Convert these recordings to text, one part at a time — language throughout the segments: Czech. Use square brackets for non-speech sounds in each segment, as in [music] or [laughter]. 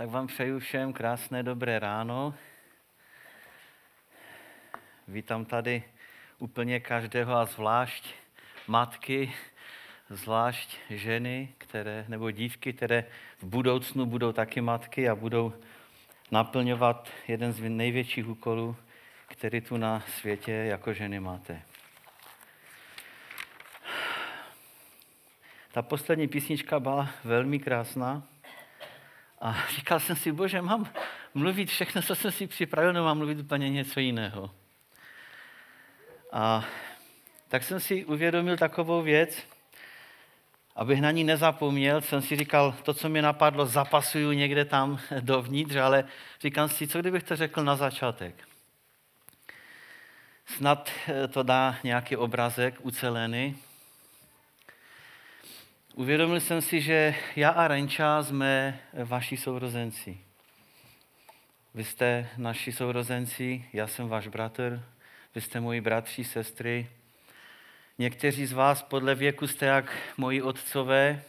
Tak vám přeju všem krásné dobré ráno. Vítám tady úplně každého a zvlášť matky, zvlášť ženy, které, nebo dívky, které v budoucnu budou taky matky a budou naplňovat jeden z největších úkolů, který tu na světě jako ženy máte. Ta poslední písnička byla velmi krásná a říkal jsem si, bože, mám mluvit všechno, co jsem si připravil, nebo mám mluvit úplně něco jiného. A tak jsem si uvědomil takovou věc, abych na ní nezapomněl, jsem si říkal, to, co mi napadlo, zapasuju někde tam [laughs] dovnitř, ale říkám si, co kdybych to řekl na začátek. Snad to dá nějaký obrazek ucelený, Uvědomil jsem si, že já a Renča jsme vaši sourozenci. Vy jste naši sourozenci, já jsem váš bratr, vy jste moji bratři, sestry. Někteří z vás podle věku jste jak moji otcové,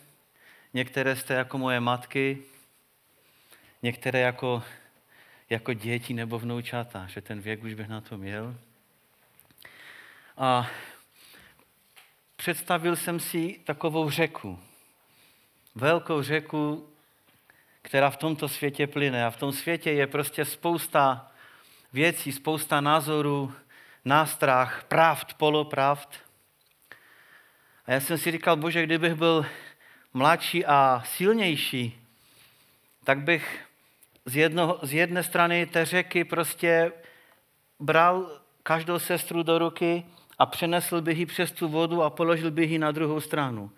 některé jste jako moje matky, některé jako, jako děti nebo vnoučata, že ten věk už bych na to měl. A představil jsem si takovou řeku. Velkou řeku, která v tomto světě plyne. A v tom světě je prostě spousta věcí, spousta názorů, nástrah, pravd, polopravd. A já jsem si říkal, bože, kdybych byl mladší a silnější, tak bych z, jedno, z jedné strany té řeky prostě bral každou sestru do ruky a přenesl bych ji přes tu vodu a položil bych ji na druhou stranu.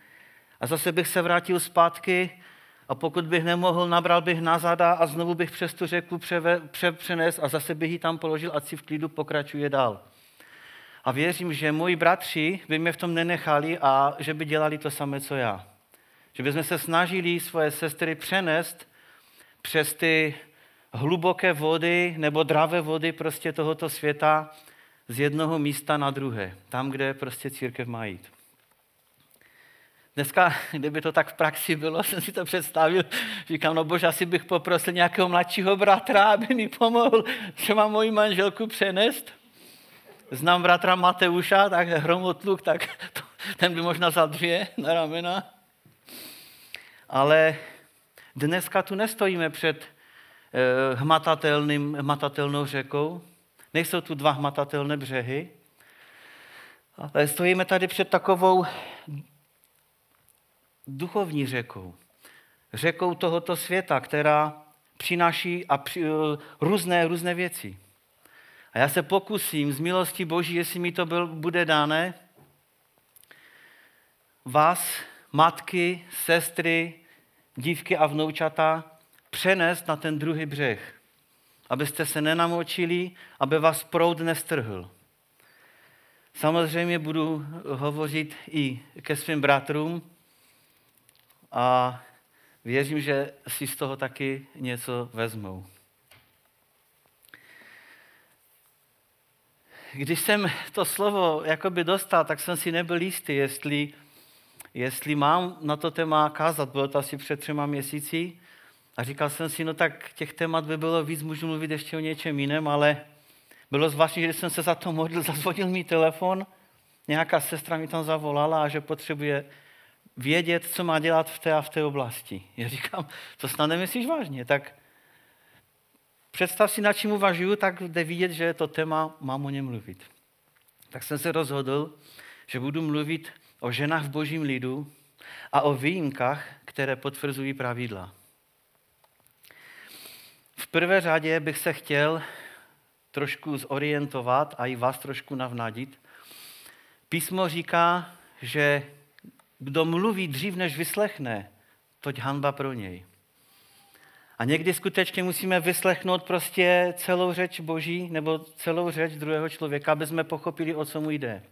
A zase bych se vrátil zpátky a pokud bych nemohl, nabral bych na zada a znovu bych přes tu řeku pře, přenes a zase bych ji tam položil a si v klidu pokračuje dál. A věřím, že moji bratři by mě v tom nenechali a že by dělali to samé, co já. Že bychom se snažili svoje sestry přenést přes ty hluboké vody nebo dravé vody prostě tohoto světa z jednoho místa na druhé, tam, kde prostě církev má jít. Dneska, kdyby to tak v praxi bylo, [laughs] jsem si to představil, říkám, no bože, asi bych poprosil nějakého mladšího bratra, aby mi pomohl třeba moji manželku přenést. Znám bratra Mateuša, tak hromotluk, tak to, ten by možná za dvě na ramena. Ale dneska tu nestojíme před eh, hmatatelným, hmatatelnou řekou, Nejsou tu dva hmatatelné břehy, ale stojíme tady před takovou duchovní řekou. Řekou tohoto světa, která přináší a při, uh, různé, různé věci. A já se pokusím z milosti Boží, jestli mi to byl, bude dané, vás, matky, sestry, dívky a vnoučata, přenést na ten druhý břeh abyste se nenamočili, aby vás proud nestrhl. Samozřejmě budu hovořit i ke svým bratrům a věřím, že si z toho taky něco vezmou. Když jsem to slovo jakoby dostal, tak jsem si nebyl jistý, jestli, jestli mám na to téma kázat. Bylo to asi před třema měsíci. A říkal jsem si, no tak těch témat by bylo víc, můžu mluvit ještě o něčem jiném, ale bylo zvláštní, že jsem se za to modlil, [laughs] zazvonil mi telefon, nějaká sestra mi tam zavolala a že potřebuje vědět, co má dělat v té a v té oblasti. Já říkám, to snad nemyslíš vážně, tak představ si, na čím uvažuju, tak jde vidět, že to téma mám o něm mluvit. Tak jsem se rozhodl, že budu mluvit o ženách v božím lidu a o výjimkách, které potvrzují pravidla. V prvé řadě bych se chtěl trošku zorientovat a i vás trošku navnadit. Písmo říká, že kdo mluví dřív, než vyslechne, toť hanba pro něj. A někdy skutečně musíme vyslechnout prostě celou řeč Boží nebo celou řeč druhého člověka, aby jsme pochopili, o co mu jde.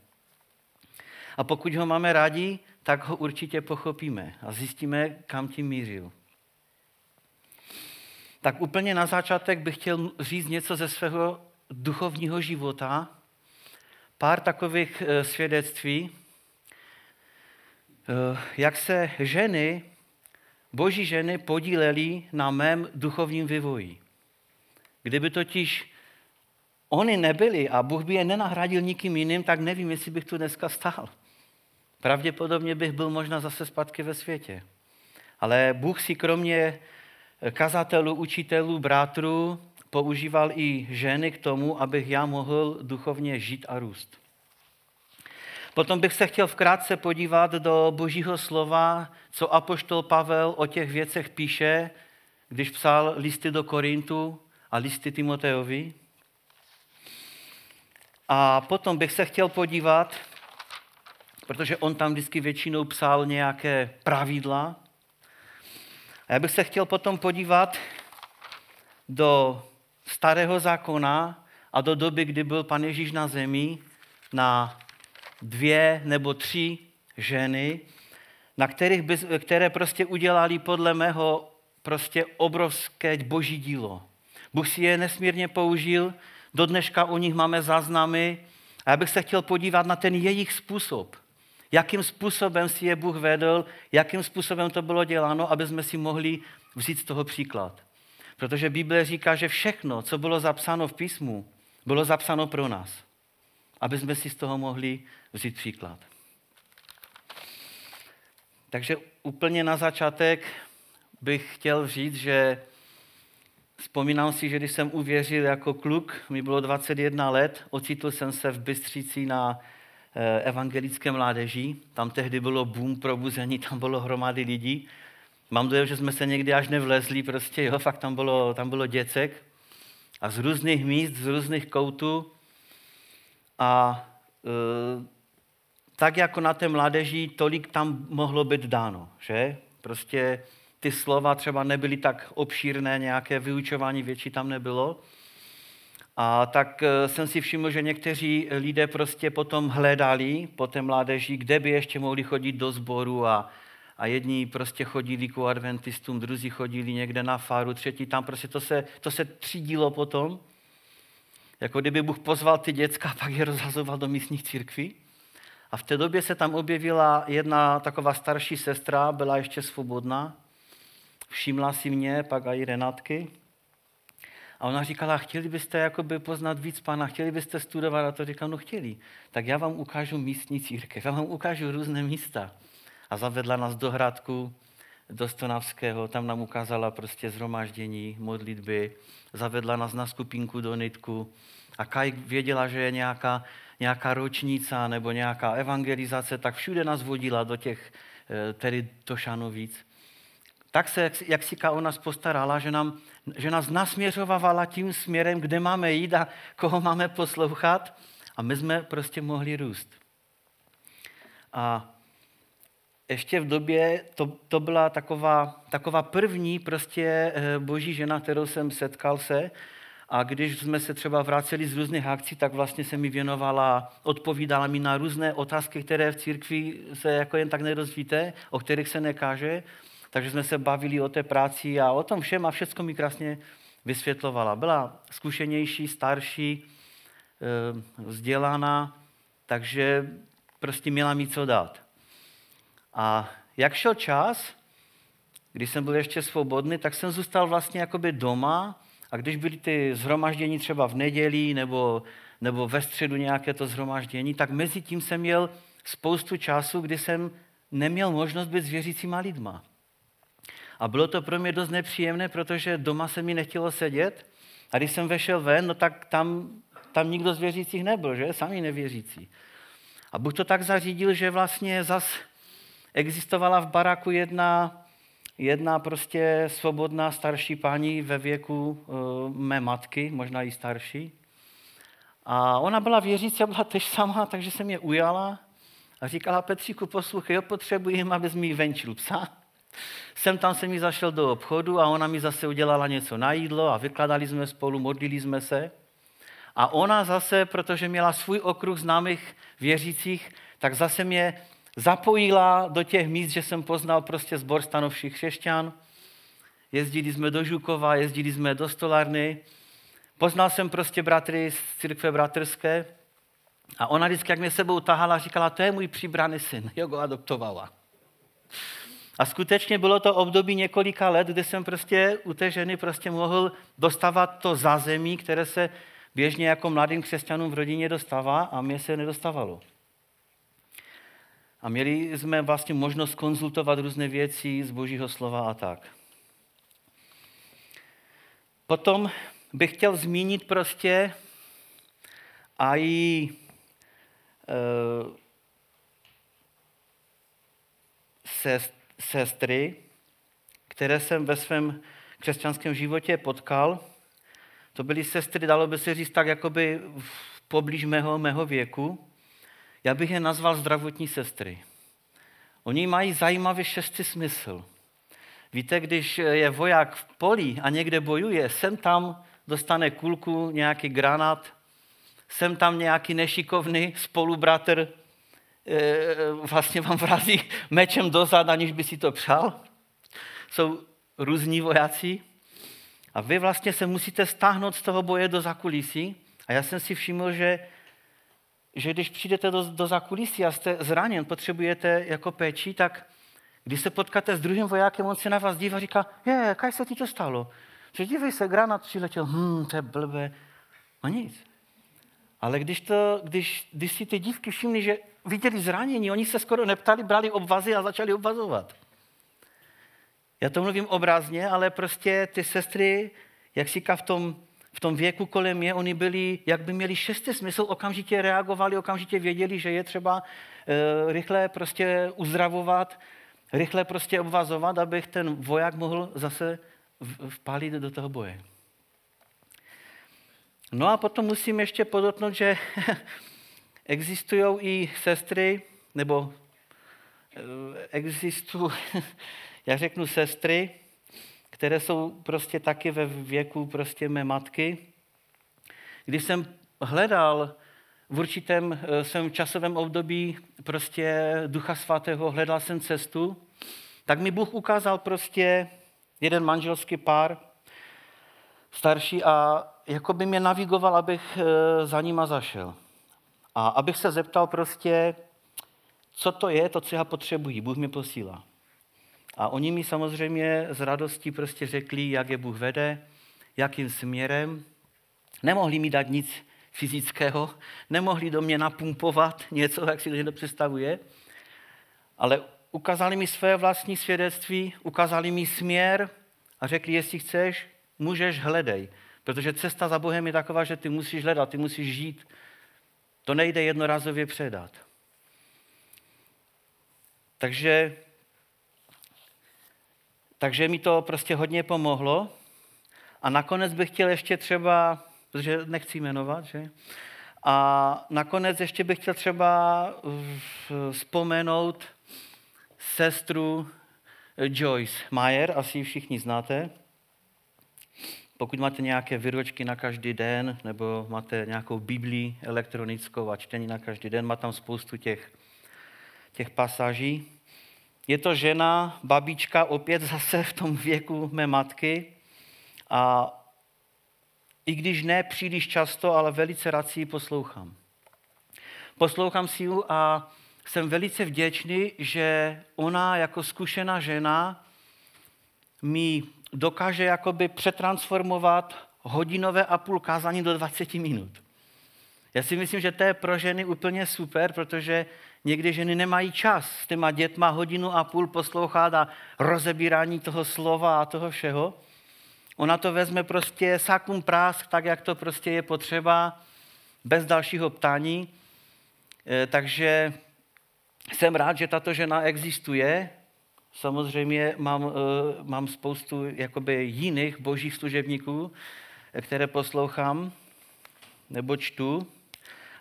A pokud ho máme rádi, tak ho určitě pochopíme a zjistíme, kam tím mířil tak úplně na začátek bych chtěl říct něco ze svého duchovního života. Pár takových eh, svědectví, eh, jak se ženy boží ženy podílely na mém duchovním vývoji. Kdyby totiž oni nebyli a Bůh by je nenahradil nikým jiným, tak nevím, jestli bych tu dneska stál. Pravděpodobně bych byl možná zase zpátky ve světě. Ale Bůh si kromě kazatelů, učitelů, brátrů používal i ženy k tomu, abych já mohl duchovně žít a růst. Potom bych se chtěl vkrátce podívat do božího slova, co apoštol Pavel o těch věcech píše, když psal listy do Korintu a listy Timoteovi. A potom bych se chtěl podívat, protože on tam vždycky většinou psal nějaké pravidla. A já bych se chtěl potom podívat do starého zákona a do doby, kdy byl pan Ježíš na zemi, na dvě nebo tři ženy, na kterých které prostě udělali podle mého prostě obrovské boží dílo. Bůh si je nesmírně použil, do dneška o nich máme záznamy a já bych se chtěl podívat na ten jejich způsob. Jakým způsobem si je Bůh vedl, jakým způsobem to bylo děláno, aby jsme si mohli vzít z toho příklad. Protože Bible říká, že všechno, co bylo zapsáno v písmu, bylo zapsáno pro nás. Aby jsme si z toho mohli vzít příklad. Takže úplně na začátek bych chtěl říct, že vzpomínám si, že když jsem uvěřil jako kluk, mi bylo 21 let, ocitl jsem se v Bystříci na evangelické mládeži. Tam tehdy bylo boom probuzení, tam bylo hromady lidí. Mám dojem, že jsme se někdy až nevlezli, prostě jo, fakt tam bylo, tam bylo děcek. A z různých míst, z různých koutů. A e, tak jako na té mládeži, tolik tam mohlo být dáno, že? Prostě ty slova třeba nebyly tak obšírné, nějaké vyučování větší tam nebylo. A tak e, jsem si všiml, že někteří lidé prostě potom hledali po té mládeži, kde by ještě mohli chodit do sboru a, a jedni prostě chodili ku adventistům, druzí chodili někde na faru, třetí tam, prostě to se, to se třídilo potom. Jako kdyby Bůh pozval ty děcka a [laughs] pak je rozhazoval do místních církví. A v té době se tam objevila jedna taková starší sestra, byla ještě svobodná, všimla si mě, pak i Renátky. A ona říkala, chtěli byste jakoby poznat víc pána, chtěli byste studovat? A to říkal, no chtěli. Tak já vám ukážu místní církev, já vám ukážu různé místa. A zavedla nás do Hradku, do Stonavského, tam nám ukázala prostě zhromáždění, modlitby, zavedla nás na skupinku do Nitku. A Kaj věděla, že je nějaká nějaká ročnica nebo nějaká evangelizace, tak všude nás vodila do těch, eh, tedy do Šanovíc. Tak se, jak si o nás postarala, že, nám, že nás nasměřovala tím směrem, kde máme jít a koho máme poslouchat a my jsme prostě mohli růst. A ještě v době, to, to byla taková, taková první prostě eh, boží žena, kterou jsem setkal se, a když jsme se třeba vraceli z různých akcí, tak vlastně se mi věnovala, odpovídala mi na různé otázky, které v církvi se jako jen tak nedozvíte, o kterých se nekáže. Takže jsme se bavili o té práci a o tom všem a všechno mi krásně vysvětlovala. Byla zkušenější, starší, eh, vzdělaná, takže prostě měla mi co dát. A jak šel čas, když jsem byl ještě svobodný, tak jsem zůstal vlastně jakoby doma a když byly ty zhromaždění třeba v neděli nebo, nebo ve středu nějaké to zhromaždění, tak mezi tím jsem měl spoustu času, kdy jsem neměl možnost být s věřícíma lidma. A bylo to pro mě dost nepříjemné, protože doma se mi nechtělo sedět a když jsem vešel ven, no tak tam, tam nikdo z věřících nebyl, že? Sami nevěřící. A Bůh to tak zařídil, že vlastně zas existovala v baraku jedna jedna prostě svobodná starší paní ve věku uh, mé matky, možná i starší. A ona byla věřící a byla tež sama, takže se mě ujala a říkala, Petříku, poslouchej, jo, potřebujeme, abys mi venčil psa. Jsem tam se mi zašel do obchodu a ona mi zase udělala něco na jídlo a vykladali jsme spolu, modlili jsme se. A ona zase, protože měla svůj okruh známých věřících, tak zase mě zapojila do těch míst, že jsem poznal prostě zbor stanovších křesťan. Jezdili jsme do Žukova, jezdili jsme do Stolárny. Poznal jsem prostě bratry z církve bratrské. A ona vždycky, jak mě sebou tahala, říkala, to je můj přibraný syn. [laughs] Jo, go adoptovala. A skutečně bylo to období několika let, kdy jsem prostě u té ženy prostě mohl dostávat to zázemí, které se běžně jako mladým křesťanům v rodině dostává a mě se nedostávalo. A měli jsme vlastně možnost konzultovat různé věci z božího slova a tak. Potom bych chtěl zmínit prostě a i e, sestry, které jsem ve svém křesťanském životě potkal. To byly sestry, dalo by se říct tak, jakoby poblíž mého, mého věku. Já bych je nazval zdravotní sestry. Oni mají zajímavý šestý smysl. Víte, když je voják v poli a někde bojuje, sem tam dostane kulku, nějaký granát, sem tam nějaký nešikovný spolubratr vlastně vám vrazí mečem dozad, aniž by si to přál. Jsou různí vojáci a vy vlastně se musíte stáhnout z toho boje do zakulisí. A já jsem si všiml, že, že když přijdete do, do zakulisí a jste zraněn, potřebujete jako péči, tak když se potkáte s druhým vojákem, on se na vás dívá a říká, je, kaj se ti to stalo? Že dívej se, granát přiletěl, hm, to je blbé. No nic. Ale když, to, když, když si ty dívky všimli, že viděli zranění, oni se skoro neptali, brali obvazy a začali obvazovat. Já to mluvím obrazně, ale prostě ty sestry, jak říká v tom, v tom věku kolem mě, oni byli, jak by měli šestý smysl, okamžitě reagovali, okamžitě věděli, že je třeba e, rychle prostě uzdravovat, rychle prostě obvazovat, abych ten voják mohl zase vpálit do toho boje. No a potom musím ještě podotknout, že [laughs] existují i sestry, nebo eh, existují, [laughs] já řeknu sestry, které jsou prostě taky ve věku prostě mé matky. Když jsem hledal v určitém eh, svém časovém období prostě Ducha Svatého, hledal jsem cestu, tak mi Bůh ukázal prostě jeden manželský pár, starší a jako by mě navigoval, abych eh, za nima zašel. A abych se zeptal prostě, co to je, to, co já potřebuji. Bůh mi posílá. A oni mi samozřejmě s radostí prostě řekli, jak je Bůh vede, jakým směrem. Nemohli mi dát nic fyzického, nemohli do mě napumpovat něco, jak si to někdo představuje, ale ukázali mi své vlastní svědectví, ukázali mi směr a řekli, jestli chceš, můžeš, hledej. Protože cesta za Bohem je taková, že ty musíš hledat, ty musíš žít. To nejde jednorazově předat. Takže, takže mi to prostě hodně pomohlo. A nakonec bych chtěl ještě třeba, protože nechci jmenovat, že? A nakonec ještě bych chtěl třeba vzpomenout sestru Joyce Meyer, asi ji všichni znáte. Pokud máte nějaké výročky na každý den, nebo máte nějakou Biblii elektronickou a čtení na každý den, má tam spoustu těch, těch pasáží. Je to žena, babička, opět zase v tom věku mé matky. A i když ne příliš často, ale velice rád si ji poslouchám. Poslouchám si ji a jsem velice vděčný, že ona jako zkušená žena mi dokáže jakoby přetransformovat hodinové a půl kázání do 20 minut. Já si myslím, že to je pro ženy úplně super, protože někdy ženy nemají čas s těma dětma hodinu a půl poslouchat a rozebírání toho slova a toho všeho. Ona to vezme prostě sákum prásk, tak jak to prostě je potřeba, bez dalšího ptání. E, takže jsem rád, že tato žena existuje. Samozřejmě mám, eh, mám spoustu jakoby jiných božích služebníků, které poslouchám nebo čtu,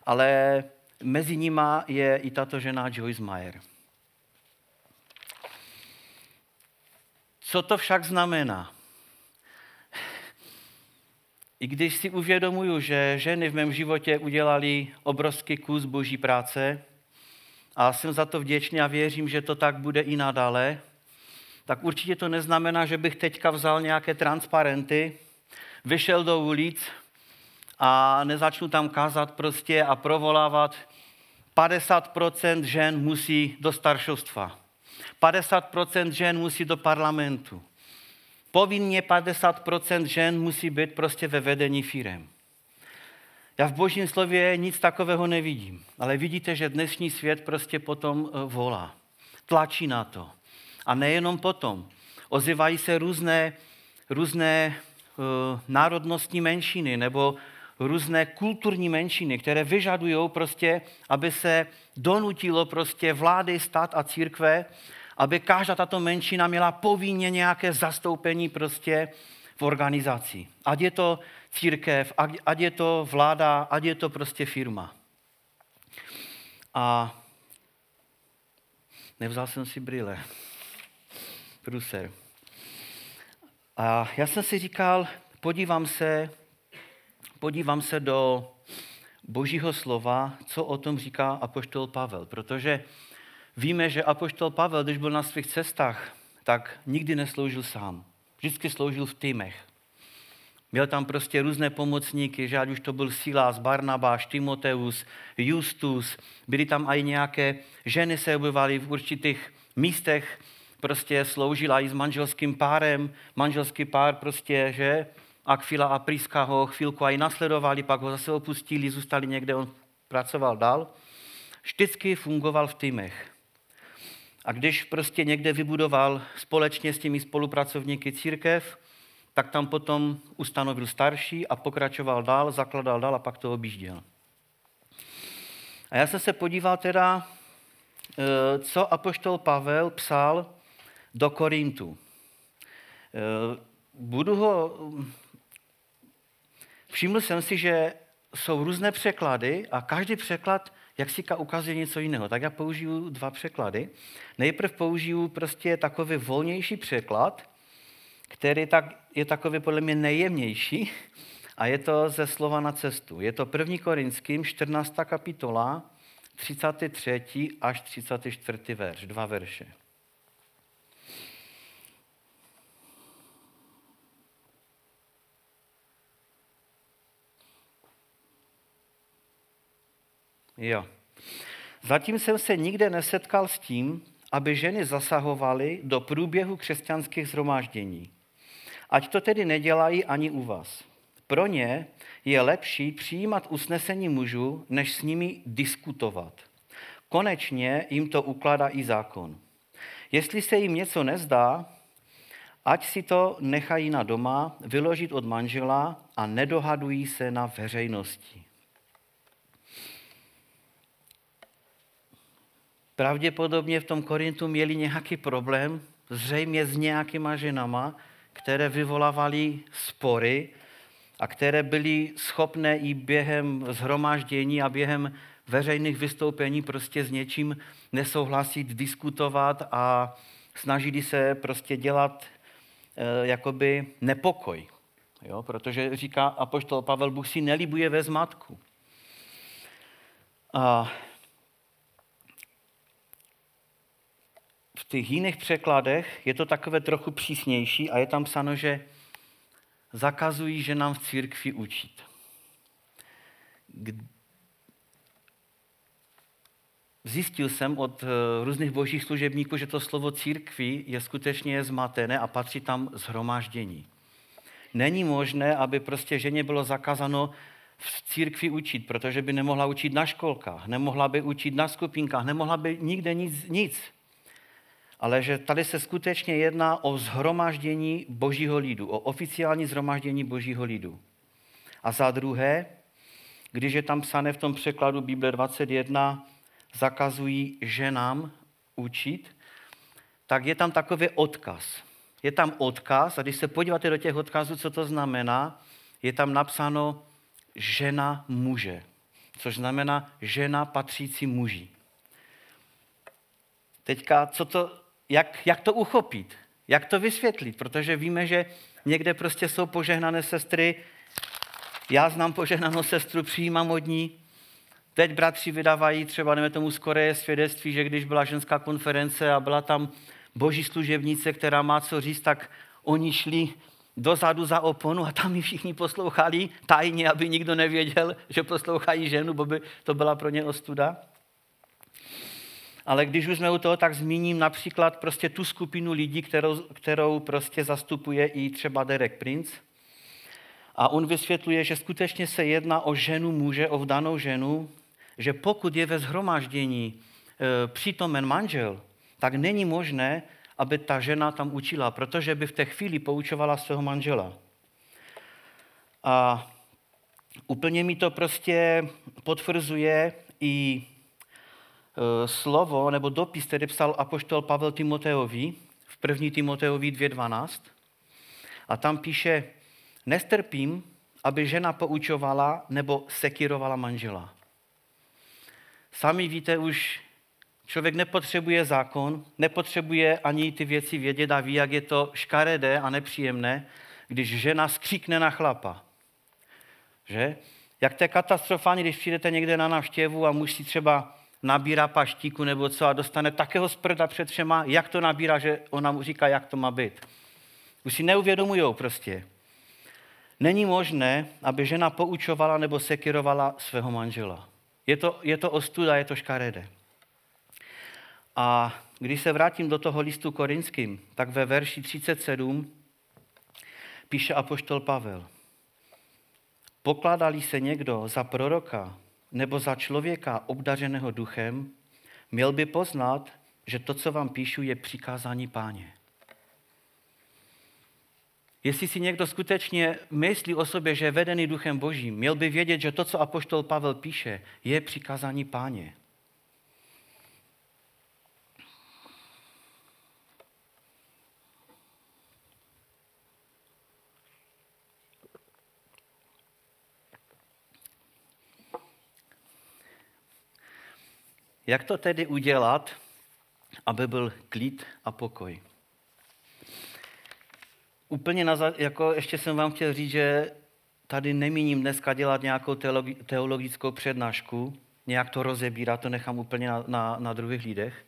ale mezi nimi je i tato žena Joyce Meyer. Co to však znamená? I když si uvědomuju, že ženy v mém životě udělali obrovský kus boží práce, a jsem za to vděčný a věřím, že to tak bude i nadále, tak určitě to neznamená, že bych teďka vzal nějaké transparenty, vyšel do ulic a nezačnu tam kázat prostě a provolávat 50% žen musí do staršostva. 50% žen musí do parlamentu. Povinně 50% žen musí být prostě ve vedení firem. Já v božím slově nic takového nevidím, ale vidíte, že dnešní svět prostě potom eh, volá. Tlačí na to. A nejenom potom. Ozývají se různé, různé uh, národnostní menšiny nebo různé kulturní menšiny, které vyžadují prostě, aby se donutilo prostě vlády, stát a církve, aby každá tato menšina měla povinně nějaké zastoupení prostě v organizaci. Ať je to církev, ať je to vláda, ať je to prostě firma. A nevzal jsem si brýle. Pruser. A já jsem si říkal, podívám se, podívám se do božího slova, co o tom říká apoštol Pavel, protože víme, že apoštol Pavel, když byl na svých cestách, tak nikdy nesloužil sám. Vždycky sloužil v týmech. Měl tam prostě různé pomocníky, že ať už to byl Silas, Barnabáš, Timoteus, Justus, byly tam i nějaké ženy se objevaly v určitých místech, prostě sloužila i s manželským párem, manželský pár prostě, že Akfila a Priska ho chvilku i nasledovali, pak ho zase opustili, zůstali někde, on pracoval dál. Vždycky fungoval v týmech. A když prostě někde vybudoval společně s těmi spolupracovníky církev, tak tam potom ustanovil starší a pokračoval dál, zakladal dál a pak to objížděl. A já jsem se podíval teda, e, co apoštol Pavel psal do Korintu. E, budu ho... Všiml jsem si, že jsou různé překlady a každý překlad jak si ukazuje něco jiného. Tak já použiju dva překlady. Nejprve použiju prostě takový volnější překlad, který tak, je takový podle mě nejjemnější a je to ze slova na cestu. Je to 1. Korinským 14. kapitola 33. až 34. verš, dva verše. Jo. Zatím jsem se nikde nesetkal s tím, aby ženy zasahovaly do průběhu křesťanských zhromáždění. Ať to tedy nedělají ani u vás. Pro ně je lepší přijímat usnesení mužů, než s nimi diskutovat. Konečně jim to ukládá i zákon. Jestli se jim něco nezdá, ať si to nechají na doma, vyložit od manžela a nedohadují se na veřejnosti. Pravděpodobně v tom Korintu měli nějaký problém, zřejmě s nějakýma ženama, které vyvolávaly spory a které byly schopné i během zhromáždění a během veřejných vystoupení prostě s něčím nesouhlasit, diskutovat a snažili se prostě dělat e, jakoby nepokoj. Jo? Protože říká apoštol Pavel, Bůh si nelibuje ve zmatku. A v těch jiných překladech je to takové trochu přísnější a je tam psáno, že zakazují že nám v církvi učit. Zjistil jsem od eh, různých božích služebníků, že to slovo církvi je skutečně zmatené a patří tam zhromáždění. Není možné, aby prostě ženě bylo zakázáno v církvi učit, protože by nemohla učit na školkách, nemohla by učit na skupinkách, nemohla by nikde nic, nic ale že tady se skutečně jedná o zhromáždění božího lidu, o oficiální zhromáždění božího lidu. A za druhé, když je tam psané v tom překladu Bible 21, zakazují ženám učit, tak je tam takový odkaz. Je tam odkaz a když se podíváte do těch odkazů, co to znamená, je tam napsáno žena muže, což znamená žena patřící muži. Teďka, co to jak, jak to uchopit, jak to vysvětlit, protože víme, že někde prostě jsou požehnané sestry, já znám požehnanou sestru, přijímám od ní, teď bratři vydávají třeba, nevím tomu Koreje, svědectví, že když byla ženská konference a byla tam boží služebnice, která má co říct, tak oni šli dozadu za oponu a tam mi všichni poslouchali tajně, aby nikdo nevěděl, že poslouchají ženu, bo by to byla pro ně ostuda. Ale když už jsme u toho, tak zmíním například prostě tu skupinu lidí, kterou, kterou prostě zastupuje i třeba Derek Prince. A on vysvětluje, že skutečně se jedná o ženu muže, o vdanou ženu, že pokud je ve zhromáždění e, přítomen manžel, tak není možné, aby ta žena tam učila, protože by v té chvíli poučovala svého manžela. A úplně mi to prostě potvrzuje i slovo nebo dopis, který psal apoštol Pavel Timoteovi v 1. Timoteovi 2.12. A tam píše, nestrpím, aby žena poučovala nebo sekirovala manžela. Sami víte už, člověk nepotřebuje zákon, nepotřebuje ani ty věci vědět a ví, jak je to škaredé a nepříjemné, když žena skříkne na chlapa. Že? Jak to je katastrofální, když přijdete někde na návštěvu a muž si třeba nabírá paštíku nebo co a dostane takého sprda před všema, jak to nabírá, že ona mu říká, jak to má být. Už si neuvědomujou prostě. Není možné, aby žena poučovala nebo sekirovala svého manžela. Je to, je to ostuda, je to škaredé. A když se vrátím do toho listu korinským, tak ve verši 37 píše apoštol Pavel. Pokládali se někdo za proroka nebo za člověka obdařeného duchem, měl by poznat, že to, co vám píšu, je přikázání páně. Jestli si někdo skutečně myslí o sobě, že je vedený duchem božím, měl by vědět, že to, co apoštol Pavel píše, je přikázání páně. Jak to tedy udělat, aby byl klid a pokoj? Úplně na, jako ještě jsem vám chtěl říct, že tady nemíním dneska dělat nějakou teologickou přednášku, nějak to rozebírat, to nechám úplně na, na, na druhých lidech.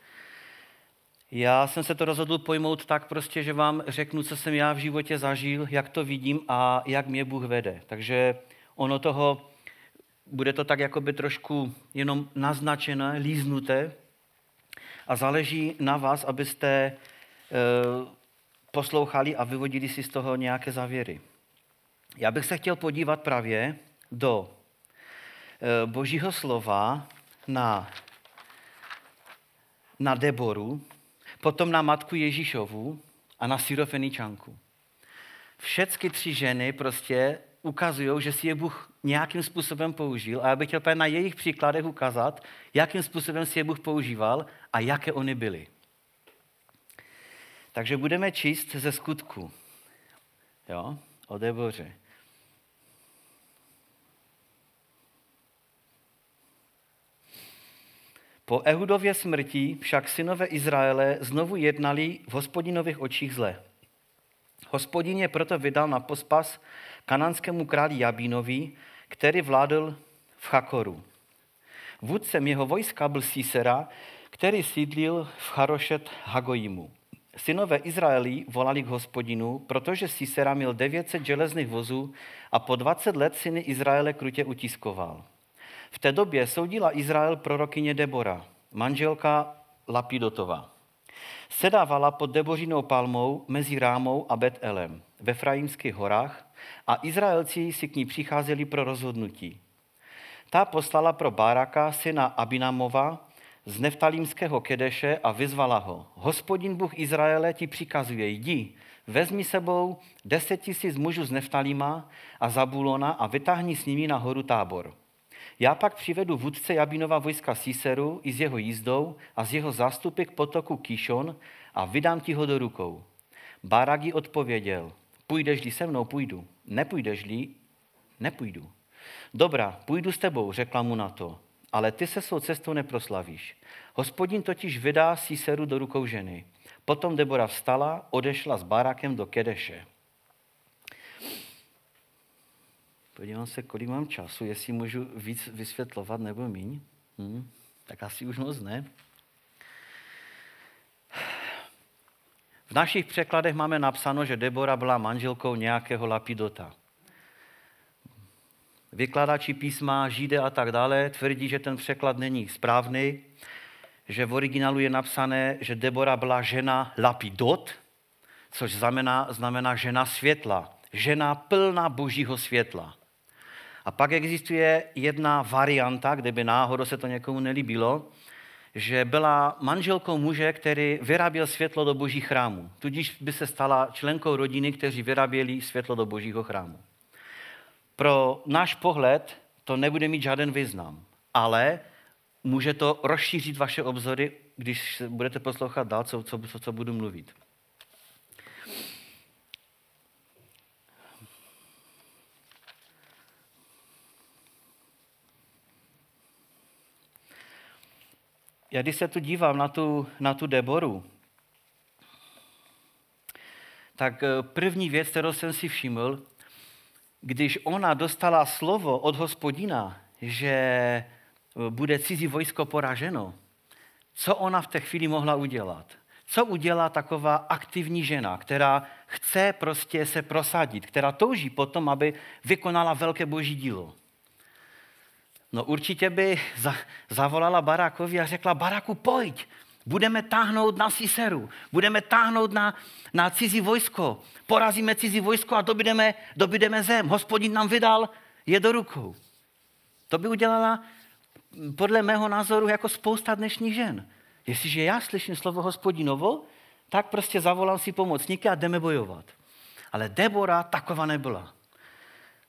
Já jsem se to rozhodl pojmout tak prostě, že vám řeknu, co jsem já v životě zažil, jak to vidím a jak mě Bůh vede. Takže ono toho, bude to tak jakoby trošku jenom naznačené, líznuté a záleží na vás, abyste e, poslouchali a vyvodili si z toho nějaké závěry. Já bych se chtěl podívat právě do e, božího slova na, na Deboru, potom na matku Ježíšovu a na Syrofeničanku. Všechny tři ženy prostě ukazují, že si je Bůh nějakým způsobem použil a já bych chtěl na jejich příkladech ukázat, jakým způsobem si je Bůh používal a jaké oni byly. Takže budeme číst ze skutku. Jo, o Deboře. Po Ehudově smrti však synové Izraele znovu jednali v hospodinových očích zle. Hospodin je proto vydal na pospas kananskému králi Jabínovi, který vládl v Chakoru. Vůdcem jeho vojska byl Sisera, který sídlil v Charošet Hagojimu. Synové Izraeli volali k hospodinu, protože Sisera měl 900 železných vozů a po 20 let syny Izraele krutě utiskoval. V té době soudila Izrael prorokyně Debora, manželka Lapidotova. Sedávala pod Debořinou palmou mezi Rámou a Bet-Elem ve Fraimských horách a Izraelci si k ní přicházeli pro rozhodnutí. Ta poslala pro Báraka, syna Abinamova, z Neftalímského Kedeše a vyzvala ho. Hospodin Bůh Izraele ti přikazuje, jdi, vezmi sebou deset tisíc mužů z Neftalíma a Zabulona a vytáhni s nimi na horu tábor. Já pak přivedu vůdce Jabinova vojska Siseru i s jeho jízdou a z jeho zástupy k potoku Kishon a vydám ti ho do rukou. Baragi odpověděl, půjdeš-li se mnou, půjdu. Nepůjdeš-li, nepůjdu. Dobrá, půjdu s tebou, řekla mu na to, ale ty se svou cestou neproslavíš. Hospodin totiž vydá Siseru do rukou ženy. Potom Debora vstala, odešla s Barakem do Kedeše. Podívám se, kolik mám času, jestli můžu víc vysvětlovat nebo míň. Hm, tak asi už moc ne. V našich překladech máme napsáno, že Debora byla manželkou nějakého lapidota. Vykladači písma, židé a tak dále tvrdí, že ten překlad není správný, že v originálu je napsané, že Debora byla žena lapidot, což znamená, znamená žena světla, žena plná božího světla. A pak existuje jedna varianta, kdyby náhodou se to někomu nelíbilo, že byla manželkou muže, který vyráběl světlo do boží chrámu. Tudíž by se stala členkou rodiny, kteří vyráběli světlo do božího chrámu. Pro náš pohled to nebude mít žádný význam, ale může to rozšířit vaše obzory, když budete poslouchat dál, co, co, co, co budu mluvit. Já když se tu dívám na tu, na tu Deboru, tak eh, první věc, kterou jsem si všiml, když ona dostala slovo od hospodina, že eh, bude cizí vojsko poraženo, co ona v té chvíli mohla udělat? Co udělá taková aktivní žena, která chce prostě se prosadit, která touží potom, aby vykonala velké boží dílo? No určitě by zavolala Barakovi a řekla, Baraku, pojď, budeme táhnout na Siseru, budeme táhnout na, na cizí vojsko, porazíme cizí vojsko a dobydeme, dobydeme zem. Hospodin nám vydal je do rukou. To by udělala podle mého názoru jako spousta dnešních žen. Jestliže já slyším slovo hospodinovo, tak prostě zavolám si pomocníky a jdeme bojovat. Ale Debora taková nebyla.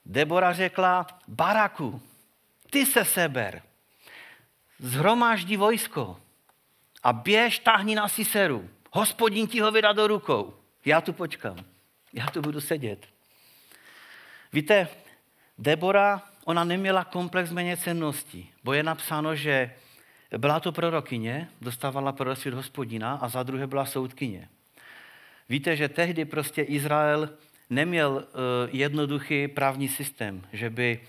Debora řekla, Baraku, ty se seber, zhromáždí vojsko a běž, tahni na Siseru. Hospodin ti ho vydá do rukou. Já tu počkám. Já tu budu sedět. Víte, Debora, ona neměla komplex cenností, bo je napsáno, že byla to prorokyně, dostávala proroctví od hospodina a za druhé byla soudkyně. Víte, že tehdy prostě Izrael neměl uh, jednoduchý právní systém, že by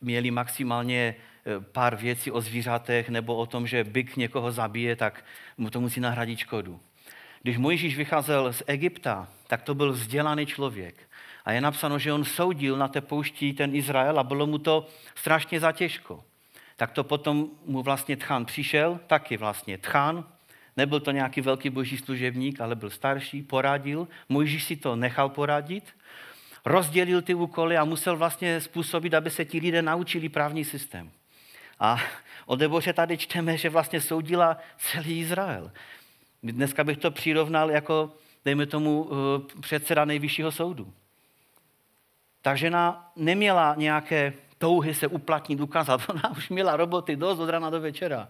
měli maximálně eh, pár věcí o zvířatech nebo o tom, že byk někoho zabije, tak mu to musí nahradit škodu. Když Mojžíš vycházel z Egypta, tak to byl vzdělaný člověk. A je napsáno, že on soudil na té poušti ten Izrael a bylo mu to strašně zatěžko. Tak to potom mu vlastně Tchán přišel, taky vlastně Tchán, nebyl to nějaký velký boží služebník, ale byl starší, poradil. Mojžíš si to nechal poradit rozdělil ty úkoly a musel vlastně způsobit, aby se ti lidé naučili právní systém. A o Deboře tady čteme, že vlastně soudila celý Izrael. Dneska bych to přirovnal jako, dejme tomu, eh, předseda nejvyššího soudu. Ta žena neměla nějaké touhy se uplatnit, ukázat. [laughs] Ona už měla roboty dost od rana do večera.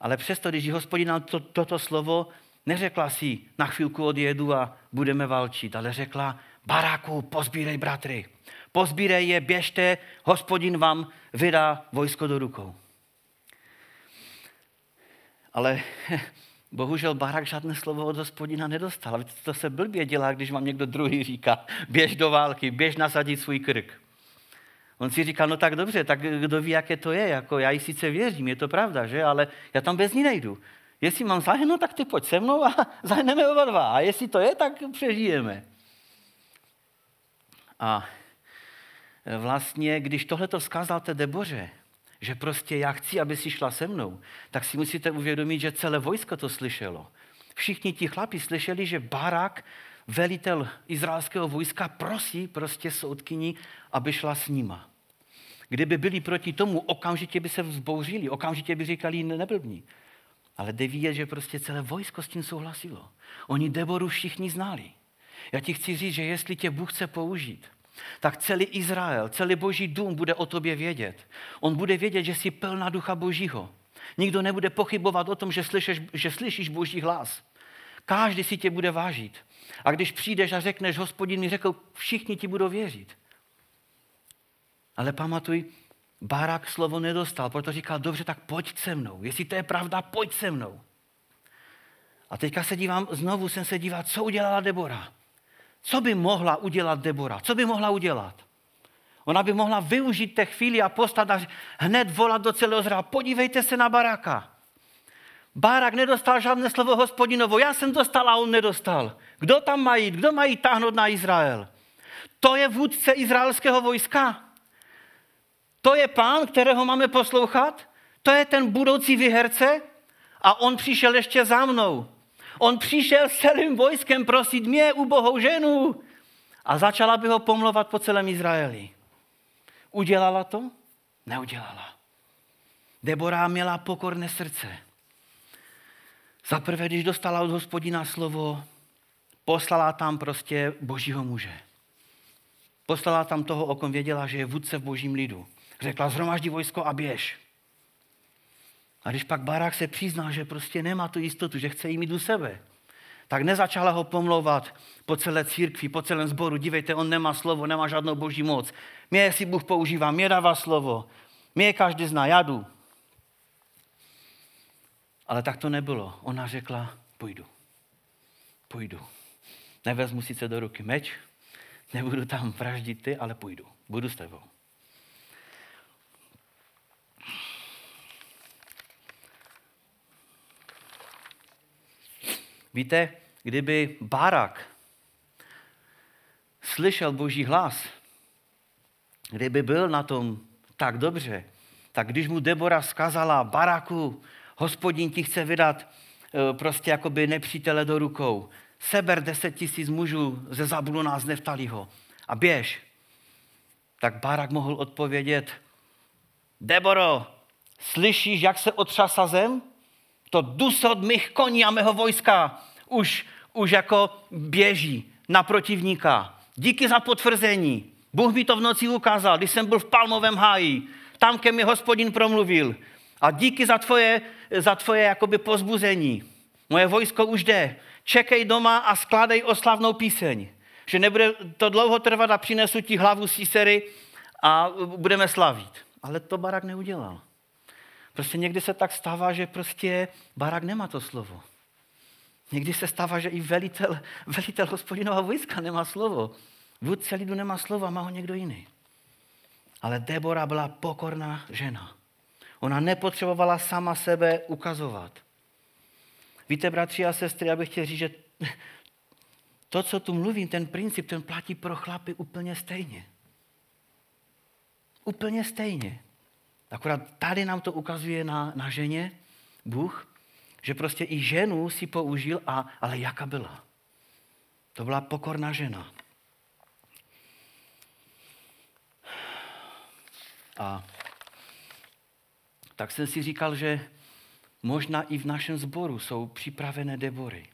Ale přesto, když hospodin nám to, toto slovo neřekla si, na chvilku odjedu a budeme válčit, ale řekla, baráku, pozbírej bratry, pozbírej je, běžte, hospodin vám vydá vojsko do rukou. Ale [laughs] bohužel barák žádné slovo od hospodina nedostal. To se blbě dělá, když vám někdo druhý říká, běž do války, běž nasadit svůj krk. On si říká, no tak dobře, tak kdo ví, jaké to je, jako já jí sice věřím, je to pravda, že, ale já tam bez ní nejdu. Jestli mám zahynout, tak ty pojď se mnou a [laughs] zahyneme oba dva. A jestli to je, tak přežijeme. A vlastně, když tohle to vzkázal té Deboře, že prostě já chci, aby si šla se mnou, tak si musíte uvědomit, že celé vojsko to slyšelo. Všichni ti chlapi slyšeli, že Barak, velitel izraelského vojska, prosí prostě soudkyni, aby šla s nima. Kdyby byli proti tomu, okamžitě by se vzbouřili, okamžitě by říkali neblbní. Ale jde vidět, že prostě celé vojsko s tím souhlasilo. Oni Deboru všichni znali. Já ti chci říct, že jestli tě Bůh chce použít, tak celý Izrael, celý boží dům bude o tobě vědět. On bude vědět, že jsi plná ducha božího. Nikdo nebude pochybovat o tom, že slyšíš, že slyšíš boží hlas. Každý si tě bude vážit. A když přijdeš a řekneš, hospodin mi řekl, všichni ti budou věřit. Ale pamatuj, Barak slovo nedostal, proto říkal, dobře, tak pojď se mnou. Jestli to je pravda, pojď se mnou. A teďka se dívám, znovu jsem se díval, co udělala Debora. Co by mohla udělat Debora? Co by mohla udělat? Ona by mohla využít té chvíli a postat a hned volat do celého zra. Podívejte se na baráka. Barak nedostal žádné slovo hospodinovo. Já jsem dostal a on nedostal. Kdo tam má jít? Kdo má jít táhnout na Izrael? To je vůdce izraelského vojska. To je pán, kterého máme poslouchat? To je ten budoucí vyherce? A on přišel ještě za mnou. On přišel s celým vojskem prosit mě, ubohou ženu. A začala by ho pomlovat po celém Izraeli. Udělala to? Neudělala. Debora měla pokorné srdce. Za prvé, když dostala od hospodina slovo, poslala tam prostě božího muže. Poslala tam toho, o kom věděla, že je vůdce v božím lidu. Řekla, zhromaždí vojsko a běž. A když pak Barák se přiznal, že prostě nemá tu jistotu, že chce jí mít u sebe, tak nezačala ho pomlouvat po celé církvi, po celém sboru. Dívejte, on nemá slovo, nemá žádnou boží moc. Mě si Bůh používá, mě dává slovo. Mě každý zná, já jdu. Ale tak to nebylo. Ona řekla, půjdu. Půjdu. Nevezmu sice do ruky meč, nebudu tam vraždit ty, ale půjdu. Budu s tebou. Víte, kdyby Barak slyšel boží hlas, kdyby byl na tom tak dobře, tak když mu Debora zkazala, Baraku, hospodin ti chce vydat e, prostě jakoby nepřítele do rukou, seber deset tisíc mužů ze Zabulona z Neftaliho a běž. Tak Barak mohl odpovědět, Deboro, slyšíš, jak se otřasa zem? To dusot mých koní a mého vojska už, už jako běží na protivníka. Díky za potvrzení. Bůh mi to v noci ukázal, když jsem byl v palmovém háji. Tam ke mi hospodin promluvil. A díky za tvoje, za tvoje jakoby pozbuzení. Moje vojsko už jde. Čekej doma a skládej oslavnou píseň. Že nebude to dlouho trvat a přinesu ti hlavu Sisery a budeme slavit. Ale to Barak neudělal. Prostě někdy se tak stává, že prostě Barak nemá to slovo. Někdy se stává, že i velitel, [laughs] velitel hospodinova vojska nemá slovo. Vůdce lidu nemá slovo, má ho někdo jiný. Ale Debora byla pokorná žena. Ona nepotřebovala sama sebe ukazovat. Víte, bratři a sestry, já bych chtěl říct, že [laughs] to, co tu mluvím, ten princip, ten platí pro chlapy úplně stejně. Úplně stejně. Akorát tady nám to ukazuje na, na ženě Bůh, že prostě i ženu si použil, a, ale jaká byla? To byla pokorná žena. A tak jsem si říkal, že možná i v našem sboru jsou připravené Debory.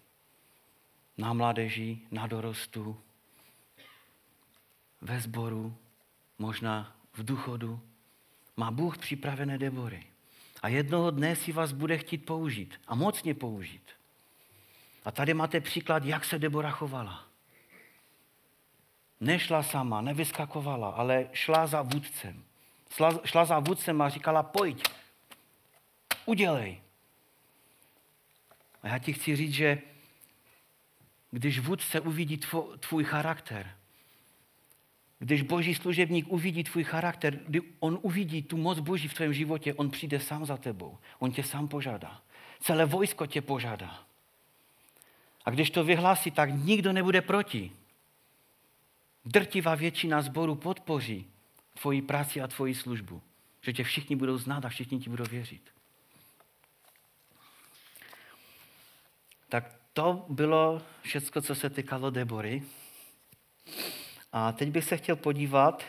Na mládeži, na dorostu, ve sboru, možná v duchodu. Má Bůh připravené Debory. A jednoho dne si vás bude chtít použít a mocně použít. A tady máte příklad, jak se Debora chovala. Nešla sama, nevyskakovala, ale šla za vůdcem. Šla, šla za vůdcem a říkala, pojď, udělej. A já ti chci říct, že když vůdce uvidí tvůj charakter, když boží služebník uvidí tvůj charakter, kdy on uvidí tu moc boží v tvém životě, on přijde sám za tebou. On tě sám požádá. Celé vojsko tě požádá. A když to vyhlásí, tak nikdo nebude proti. Drtivá většina zboru podpoří tvoji práci a tvoji službu. Že tě všichni budou znát a všichni ti budou věřit. Tak to bylo všechno, co se týkalo Debory. A teď bych se chtěl podívat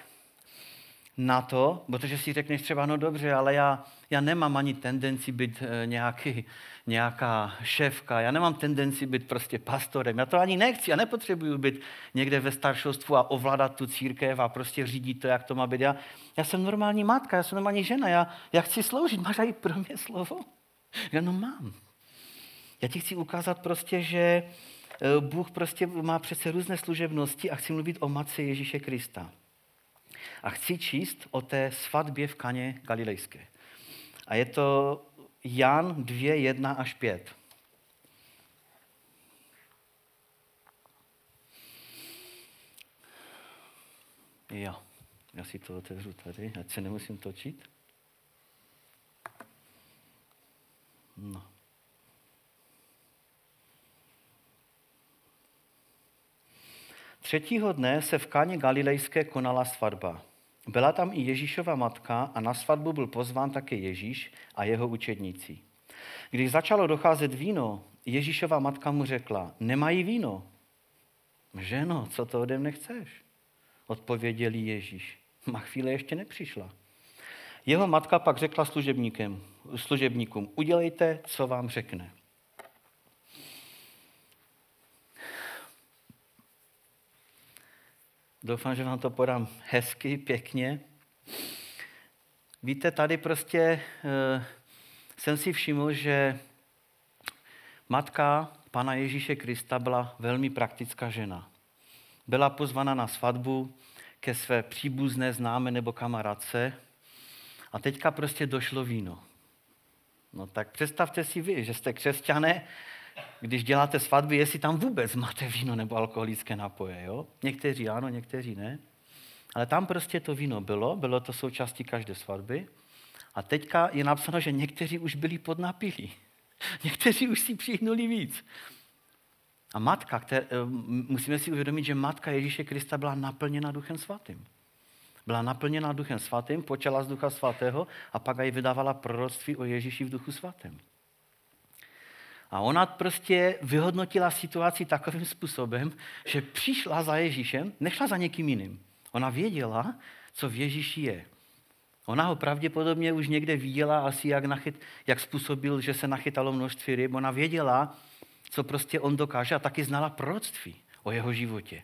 na to, protože si řekneš třeba, no dobře, ale já, já nemám ani tendenci být e, nějaký, nějaká šéfka, já nemám tendenci být prostě pastorem, já to ani nechci, já nepotřebuju být někde ve staršostvu a ovládat tu církev a prostě řídit to, jak to má být. Já, já jsem normální matka, já jsem normální žena, já, já chci sloužit, máš i pro mě slovo? Já no mám. Já ti chci ukázat prostě, že Eh, Bůh prostě má přece různé služebnosti a chci mluvit o matce Ježíše Krista. A chci číst o té svatbě v Kaně Galilejské. A je to Jan 2, 1 až 5. Jo, já si to otevřu tady, ať se nemusím točit. No. Třetího dne se v Káně Galilejské konala svatba. Byla tam i Ježíšova matka a na svatbu byl pozván také Ježíš a jeho učedníci. Když začalo docházet víno, Ježíšova matka mu řekla, nemají víno. Ženo, co to ode mne chceš? Odpověděl Ježíš. Má chvíle ještě nepřišla. Jeho matka pak řekla služebníkům, udělejte, co vám řekne. Doufám, že vám to podám hezky, pěkně. Víte, tady prostě e, jsem si všiml, že matka Pana Ježíše Krista byla velmi praktická žena. Byla pozvána na svatbu ke své příbuzné známe nebo kamarádce a teďka prostě došlo víno. No tak představte si vy, že jste křesťané, když děláte svatby, jestli tam vůbec máte víno nebo alkoholické napoje. Jo? Někteří ano, někteří ne. Ale tam prostě to víno bylo, bylo to součástí každé svatby. A teďka je napsáno, že někteří už byli podnapilí. [laughs] Někteří už si přihnuli víc. A matka, které, eh, musíme si uvědomit, že matka Ježíše Krista byla naplněna Duchem Svatým. Byla naplněna Duchem Svatým, počala z Ducha Svatého a pak aj vydávala proroctví o Ježíši v Duchu Svatém. A ona prostě vyhodnotila situaci takovým způsobem, že přišla za Ježíšem, nešla za někým jiným. Ona věděla, co v Ježíši je. Ona ho pravděpodobně už někde viděla, asi jak, nachyt, jak způsobil, že se nachytalo množství ryb. Ona věděla, co prostě on dokáže a taky znala proroctví o jeho životě.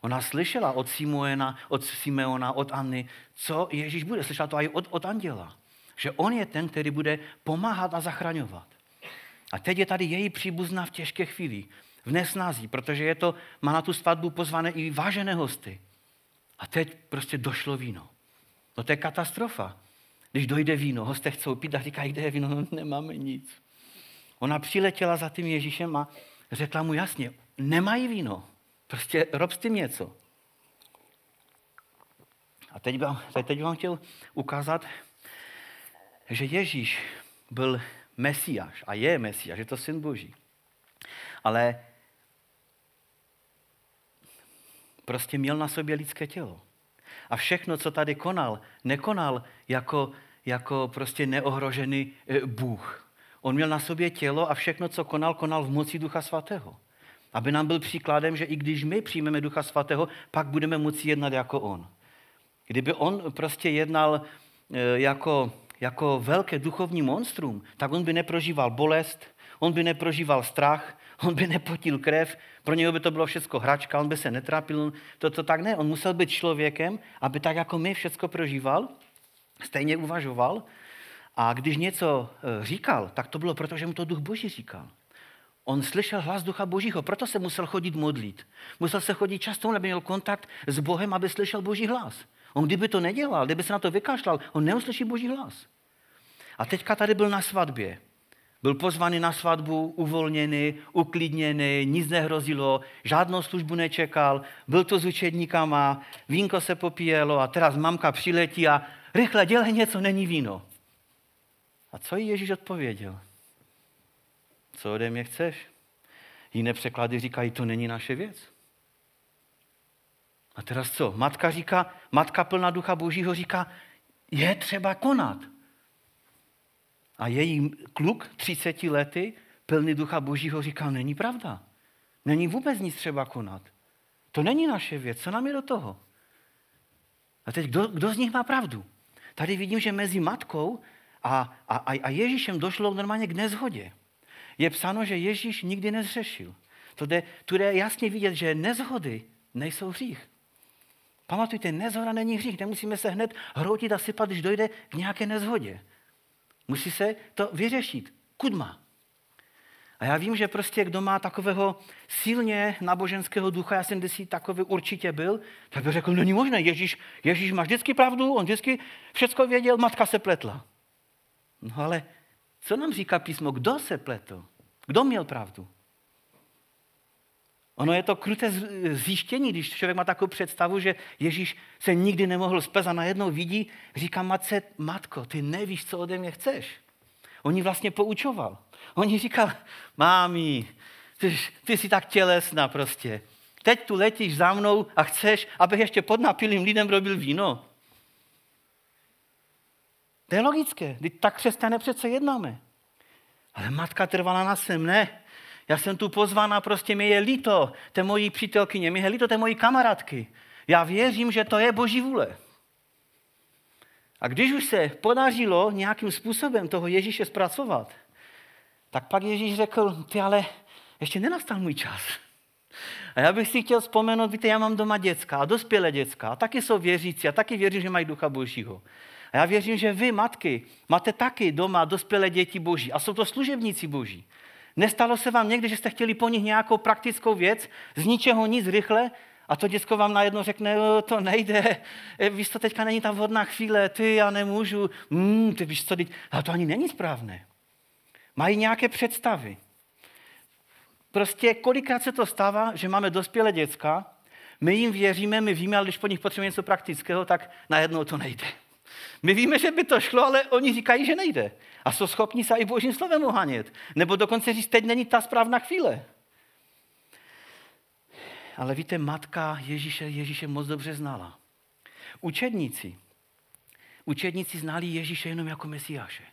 Ona slyšela od Simeona, od Simeona, od Anny, co Ježíš bude. Slyšela to i od, od anděla. Že on je ten, který bude pomáhat a zachraňovat. A teď je tady její příbuzná v těžké chvíli, v nesnází, protože je to, má na tu svatbu pozvané i vážené hosty. A teď prostě došlo víno. No to je katastrofa. Když dojde víno, hosté chcou pít a říkají, kde je víno, no, nemáme nic. Ona přiletěla za tím Ježíšem a řekla mu jasně, nemají víno, prostě rob s tím něco. A teď vám, teď vám chtěl ukázat, že Ježíš byl Mesiáš a je Mesiáš, je to syn Boží. Ale prostě měl na sobě lidské tělo. A všechno, co tady konal, nekonal jako, jako prostě neohrožený e, Bůh. On měl na sobě tělo a všechno, co konal, konal v moci Ducha Svatého. Aby nám byl příkladem, že i když my přijmeme Ducha Svatého, pak budeme moci jednat jako On. Kdyby On prostě jednal e, jako, jako velké duchovní monstrum, tak on by neprožíval bolest, on by neprožíval strach, on by nepotil krev, pro něho by to bylo všechno hračka, on by se netrápil, to, to tak ne. On musel být člověkem, aby tak jako my všechno prožíval, stejně uvažoval a když něco eh, říkal, tak to bylo proto, že mu to duch Boží říkal. On slyšel hlas ducha Božího, proto se musel chodit modlit. Musel se chodit často, aby měl kontakt s Bohem, aby slyšel Boží hlas. On kdyby to nedělal, kdyby se na to vykašlal, on neuslyší Boží hlas. A teďka tady byl na svatbě. Byl pozvaný na svatbu, uvolněný, uklidněný, nic nehrozilo, žádnou službu nečekal, byl to s učedníkama, vínko se popíjelo a teraz mamka přiletí a rychle dělej něco, není víno. A co jí Ježíš odpověděl? Co ode mě chceš? Jiné překlady říkají, to není naše věc. A teraz co? Matka říká, matka plná ducha božího říká, je třeba konat. A její kluk, 30 lety, plný ducha božího, říká, není pravda. Není vůbec nic třeba konat. To není naše věc, co nám je do toho? A teď kdo, kdo z nich má pravdu? Tady vidím, že mezi matkou a, a, a Ježíšem došlo normálně k nezhodě. Je psáno, že Ježíš nikdy nezřešil. To jde, tu jde jasně vidět, že nezhody nejsou hřích. Pamatujte, nezhoda není hřích. Nemusíme se hned hroutit a sypat, když dojde k nějaké nezhodě. Musí se to vyřešit. Kudma. A já vím, že prostě kdo má takového silně naboženského ducha, já jsem kdysi takový určitě byl, tak by řekl, není možné, Ježíš, Ježíš má vždycky pravdu, on vždycky všechno věděl, matka se pletla. No ale co nám říká písmo? Kdo se pletl? Kdo měl pravdu? Ono je to kruté zjištění, když člověk má takovou představu, že Ježíš se nikdy nemohl spet a najednou vidí, říká matce, matko, ty nevíš, co ode mě chceš. On ji vlastně poučoval. On jí říkal, mámi, ty, ty jsi tak tělesná prostě. Teď tu letíš za mnou a chceš, abych ještě pod napilým lidem robil víno. To je logické, tak křesťané přece jednáme. Ale matka trvala na svém, ne. Já jsem tu pozvána, prostě mi je líto té mojí přítelkyně, mi je líto té mojí kamarádky. Já věřím, že to je boží vůle. A když už se podařilo nějakým způsobem toho Ježíše zpracovat, tak pak Ježíš řekl, ty ale ještě nenastal můj čas. A já bych si chtěl vzpomenout, víte, já mám doma děcka a dospělé děcka a taky jsou věřící a taky věřím, že mají ducha božího. A já věřím, že vy, matky, máte taky doma dospělé děti boží a jsou to služebníci boží. Nestalo se vám někdy, že jste chtěli po nich nějakou praktickou věc, z ničeho nic rychle, a to děcko vám najednou řekne, to nejde, e, víš to, teďka není ta vhodná chvíle, ty, já nemůžu, mm, ty víš co, teď, ale to ani není správné. Mají nějaké představy. Prostě kolikrát se to stává, že máme dospělé děcka, my jim věříme, my víme, ale když po nich potřebujeme něco praktického, tak najednou to nejde. My víme, že by to šlo, ale oni říkají, že nejde. A jsou schopni se i božím slovem ohánět. Nebo dokonce říct, teď není ta správná chvíle. Ale víte, matka Ježíše, Ježíše moc dobře znala. Učedníci. Učedníci znali Ježíše jenom jako Mesiáše.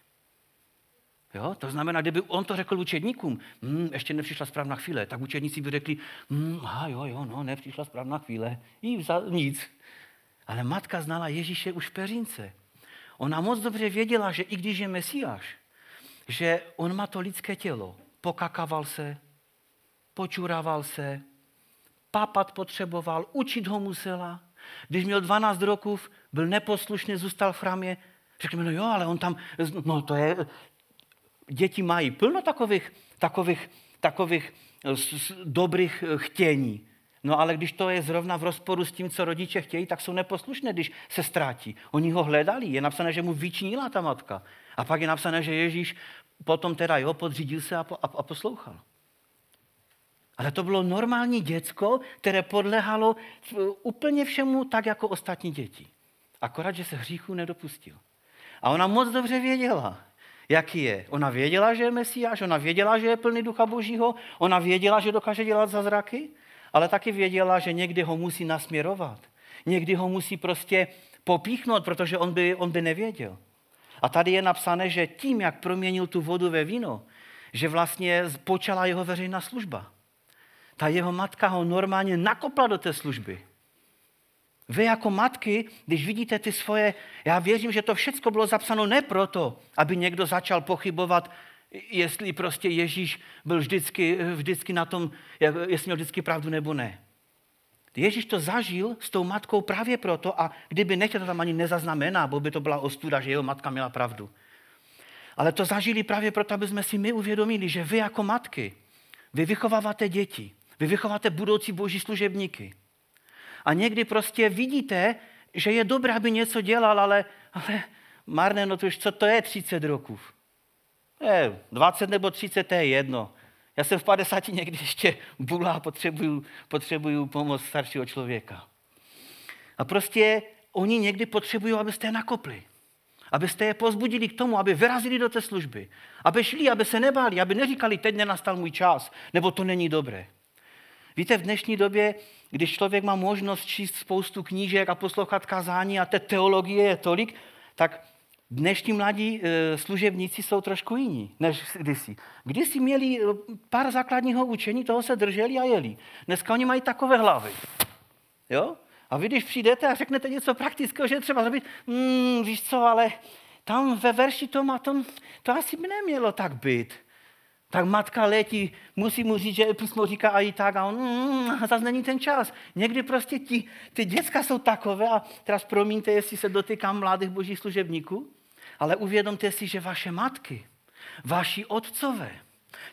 Jo? To znamená, kdyby on to řekl učedníkům, hm, ještě nepřišla správná chvíle, tak učedníci by řekli, hm, aha, jo, jo, no, nepřišla správná chvíle, jí za nic. Ale matka znala Ježíše už v peřince. Ona moc dobře věděla, že i když je Mesiáš, že on má to lidské tělo. Pokakaval se, počurával se, papat potřeboval, učit ho musela. Když měl 12 roků, byl neposlušný, zůstal v chrámě, řekněme, no jo, ale on tam, no to je, děti mají plno takových, takových, takových dobrých eh, chtění. No ale když to je zrovna v rozporu s tím, co rodiče chtějí, tak jsou neposlušné, když se ztrátí. Oni ho hledali, je napsané, že mu vyčinila ta matka. A pak je napsané, že Ježíš potom teda jo, podřídil se a, po, a, a poslouchal. Ale to bylo normální děcko, které podlehalo úplně všemu tak, jako ostatní děti. Akorát, že se hříchu nedopustil. A ona moc dobře věděla, jaký je. Ona věděla, že je Mesiáš, ona věděla, že je plný ducha božího, ona věděla, že dokáže dělat zázraky, ale taky věděla, že někdy ho musí nasměrovat. Někdy ho musí prostě popíchnout, protože on by, on by nevěděl. A tady je napsané, že tím, jak proměnil tu vodu ve víno, že vlastně počala jeho veřejná služba. Ta jeho matka ho normálně nakopla do té služby. Vy jako matky, když vidíte ty svoje, já věřím, že to všechno bylo zapsáno ne proto, aby někdo začal pochybovat, jestli prostě Ježíš byl vždycky, vždycky na tom, jestli měl vždycky pravdu nebo ne. Ježíš to zažil s tou matkou právě proto a kdyby nechtěl, to tam ani nezaznamená, bo by to byla ostuda, že jeho matka měla pravdu. Ale to zažili právě proto, aby jsme si my uvědomili, že vy jako matky, vy vychováváte děti, vy vychováte budoucí boží služebníky. A někdy prostě vidíte, že je dobré, aby něco dělal, ale, ale marné, no to už co to je 30 roků? Je, 20 nebo 30, to je jedno. Já jsem v 50 někdy ještě bula a potřebuju, potřebuju pomoc staršího člověka. A prostě oni někdy potřebují, abyste je nakopli. Abyste je pozbudili k tomu, aby vyrazili do té služby. Aby šli, aby se nebáli, aby neříkali, teď nenastal můj čas, nebo to není dobré. Víte, v dnešní době, když člověk má možnost číst spoustu knížek a poslouchat kazání a té teologie je tolik, tak dnešní mladí e, služebníci jsou trošku jiní než kdysi. Kdysi měli e, pár základního učení, toho se drželi a jeli. Dneska oni mají takové hlavy. Jo? A vy, když přijdete a řeknete něco praktického, že třeba zrobit, mm, víš co, ale tam ve verši tom a tom, to asi by nemělo tak být. Tak matka letí, musí mu říct, že písmo říká a i tak a on, mm, zase není ten čas. Někdy prostě ti, ty děcka jsou takové a teraz promiňte, jestli se dotýkám mladých božích služebníků, ale uvědomte si, že vaše matky, vaši otcové,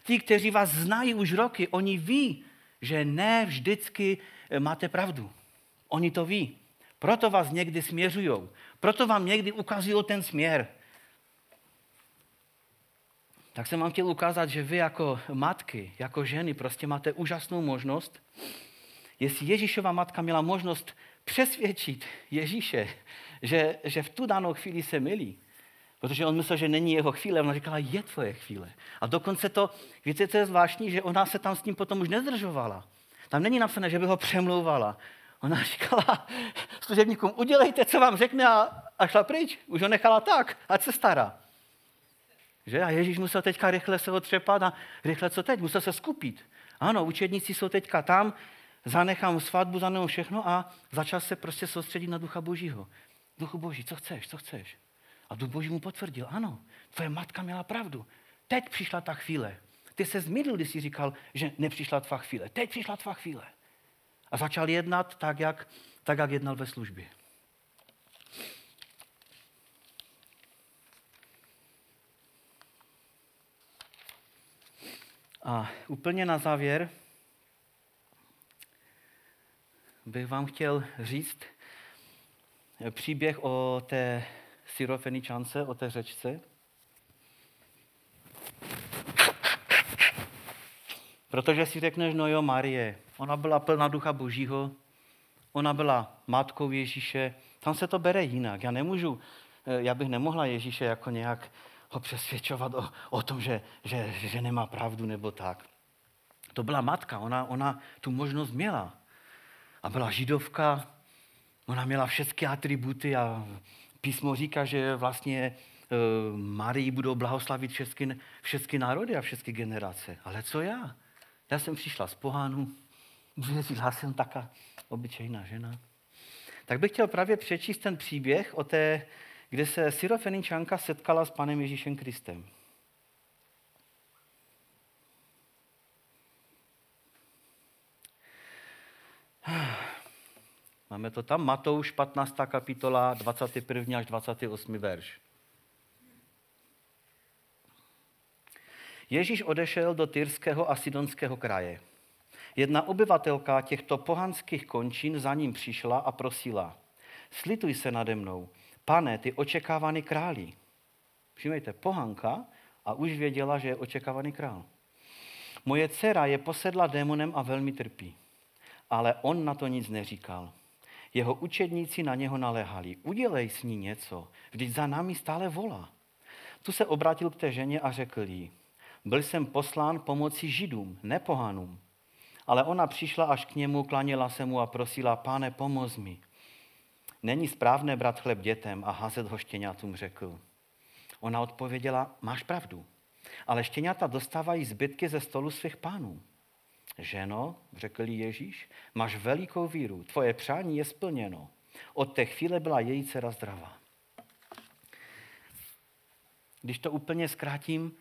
ti, kteří vás znají už roky, oni ví, že ne vždycky eh, máte pravdu. Oni to ví. Proto vás někdy směřují. Proto vám někdy ukazují ten směr tak jsem vám chtěl ukázat, že vy jako matky, jako ženy prostě máte úžasnou možnost. Jestli Ježíšova matka měla možnost přesvědčit Ježíše, že, že v tu danou chvíli se milí, protože on myslel, že není jeho chvíle, ona říkala, je tvoje chvíle. A dokonce to, víte, co je zvláštní, že ona se tam s ním potom už nezdržovala. Tam není napsané, že by ho přemlouvala. Ona [laughs] říkala služebníkům, udělejte, co vám řekne a, a šla pryč. Už ho nechala tak, ať se stará. Že? A Ježíš musel teďka rychle se otřepat a rychle co teď? Musel se skupit. Ano, učedníci jsou teďka tam, zanechám svatbu, zanechám všechno a začal se prostě soustředit na Ducha Božího. Duchu Boží, co chceš, co chceš? A Duch Boží mu potvrdil, ano, tvoje matka měla pravdu. Teď přišla ta chvíle. Ty se zmídl, když jsi říkal, že nepřišla tvá chvíle. Teď přišla tvá chvíle. A začal jednat tak, jak, tak, jak jednal ve službě. A úplně na závěr bych vám chtěl říct příběh o té syrofeničance, o té řečce. Protože si řekneš, no jo, Marie, ona byla plná ducha božího, ona byla matkou Ježíše, tam se to bere jinak. Já nemůžu, eh, já bych nemohla Ježíše jako nějak ho přesvědčovat o, o tom, že, že, že nemá pravdu nebo tak. To byla matka, ona, ona tu možnost měla. A byla židovka, ona měla všechny atributy a písmo říká, že vlastně e, Marii budou blahoslavit všechny, všechny národy a všechny generace. Ale co já? Já jsem přišla z pohánu, já jsem taká obyčejná žena. Tak bych chtěl právě přečíst ten příběh o té kde se Syrofeničanka setkala s Panem Ježíšem Kristem. Máme to tam, Matouš 15. kapitola, 21. až 28. verš. Ježíš odešel do Tyrského a Sidonského kraje. Jedna obyvatelka těchto pohanských končin za ním přišla a prosila, slituj se nade mnou, pane, ty očekávaný králi. Všimejte, pohanka a už věděla, že je očekávaný král. Moje dcera je posedla démonem a velmi trpí. Ale on na to nic neříkal. Jeho učedníci na něho naléhali. Udělej s ní něco, vždyť za námi stále volá. Tu se obrátil k té ženě a řekl jí, byl jsem poslán pomoci židům, ne pohanům. Ale ona přišla až k němu, klanila se mu a prosila, pane, pomoz mi. Není správné brát chleb dětem a házet ho štěňatům, řekl. Ona odpověděla, máš pravdu, ale štěňata dostávají zbytky ze stolu svých pánů. Ženo, řekl jí Ježíš, máš velikou víru, tvoje přání je splněno. Od té chvíle byla její dcera zdravá. Když to úplně zkrátím,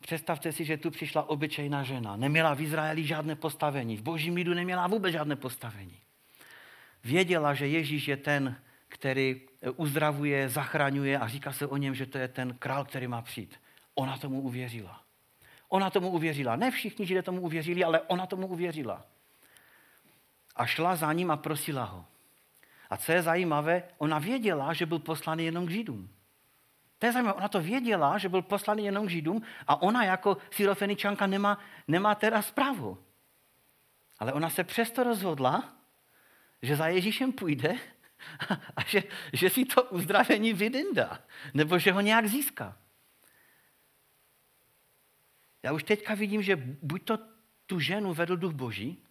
představte si, že tu přišla obyčejná žena. Neměla v Izraeli žádné postavení, v božím lidu neměla vůbec žádné postavení věděla, že Ježíš je ten, který uzdravuje, zachraňuje a říká se o něm, že to je ten král, který má přijít. Ona tomu uvěřila. Ona tomu uvěřila. Ne všichni židé tomu uvěřili, ale ona tomu uvěřila. A šla za ním a prosila ho. A co je zajímavé, ona věděla, že byl poslaný jenom k Židům. To je zajímavé, ona to věděla, že byl poslaný jenom k Židům a ona jako syrofeničanka nemá, nemá teda zprávu. Ale ona se přesto rozhodla, že za Ježíšem půjde [laughs] a že, že si to uzdravení vydindá, nebo že ho nějak získá. Já už teďka vidím, že buď to tu ženu vedl duch boží,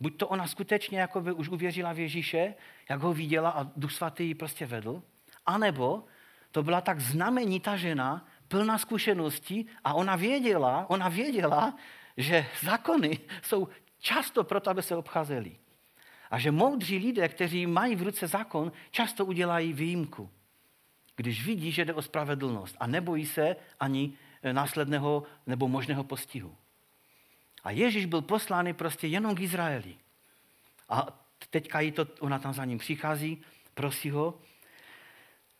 buď to ona skutečně jako by už uvěřila v Ježíše, jak ho viděla a duch svatý ji prostě vedl, anebo to byla tak znamenitá žena, plná zkušeností a ona věděla, ona věděla, že zákony jsou často proto, aby se obcházeli. A že moudří lidé, kteří mají v ruce zákon, často udělají výjimku, když vidí, že jde o spravedlnost a nebojí se ani eh, následného nebo možného postihu. A Ježíš byl poslány prostě jenom k Izraeli. A teďka jí to, ona tam za ním přichází, prosí ho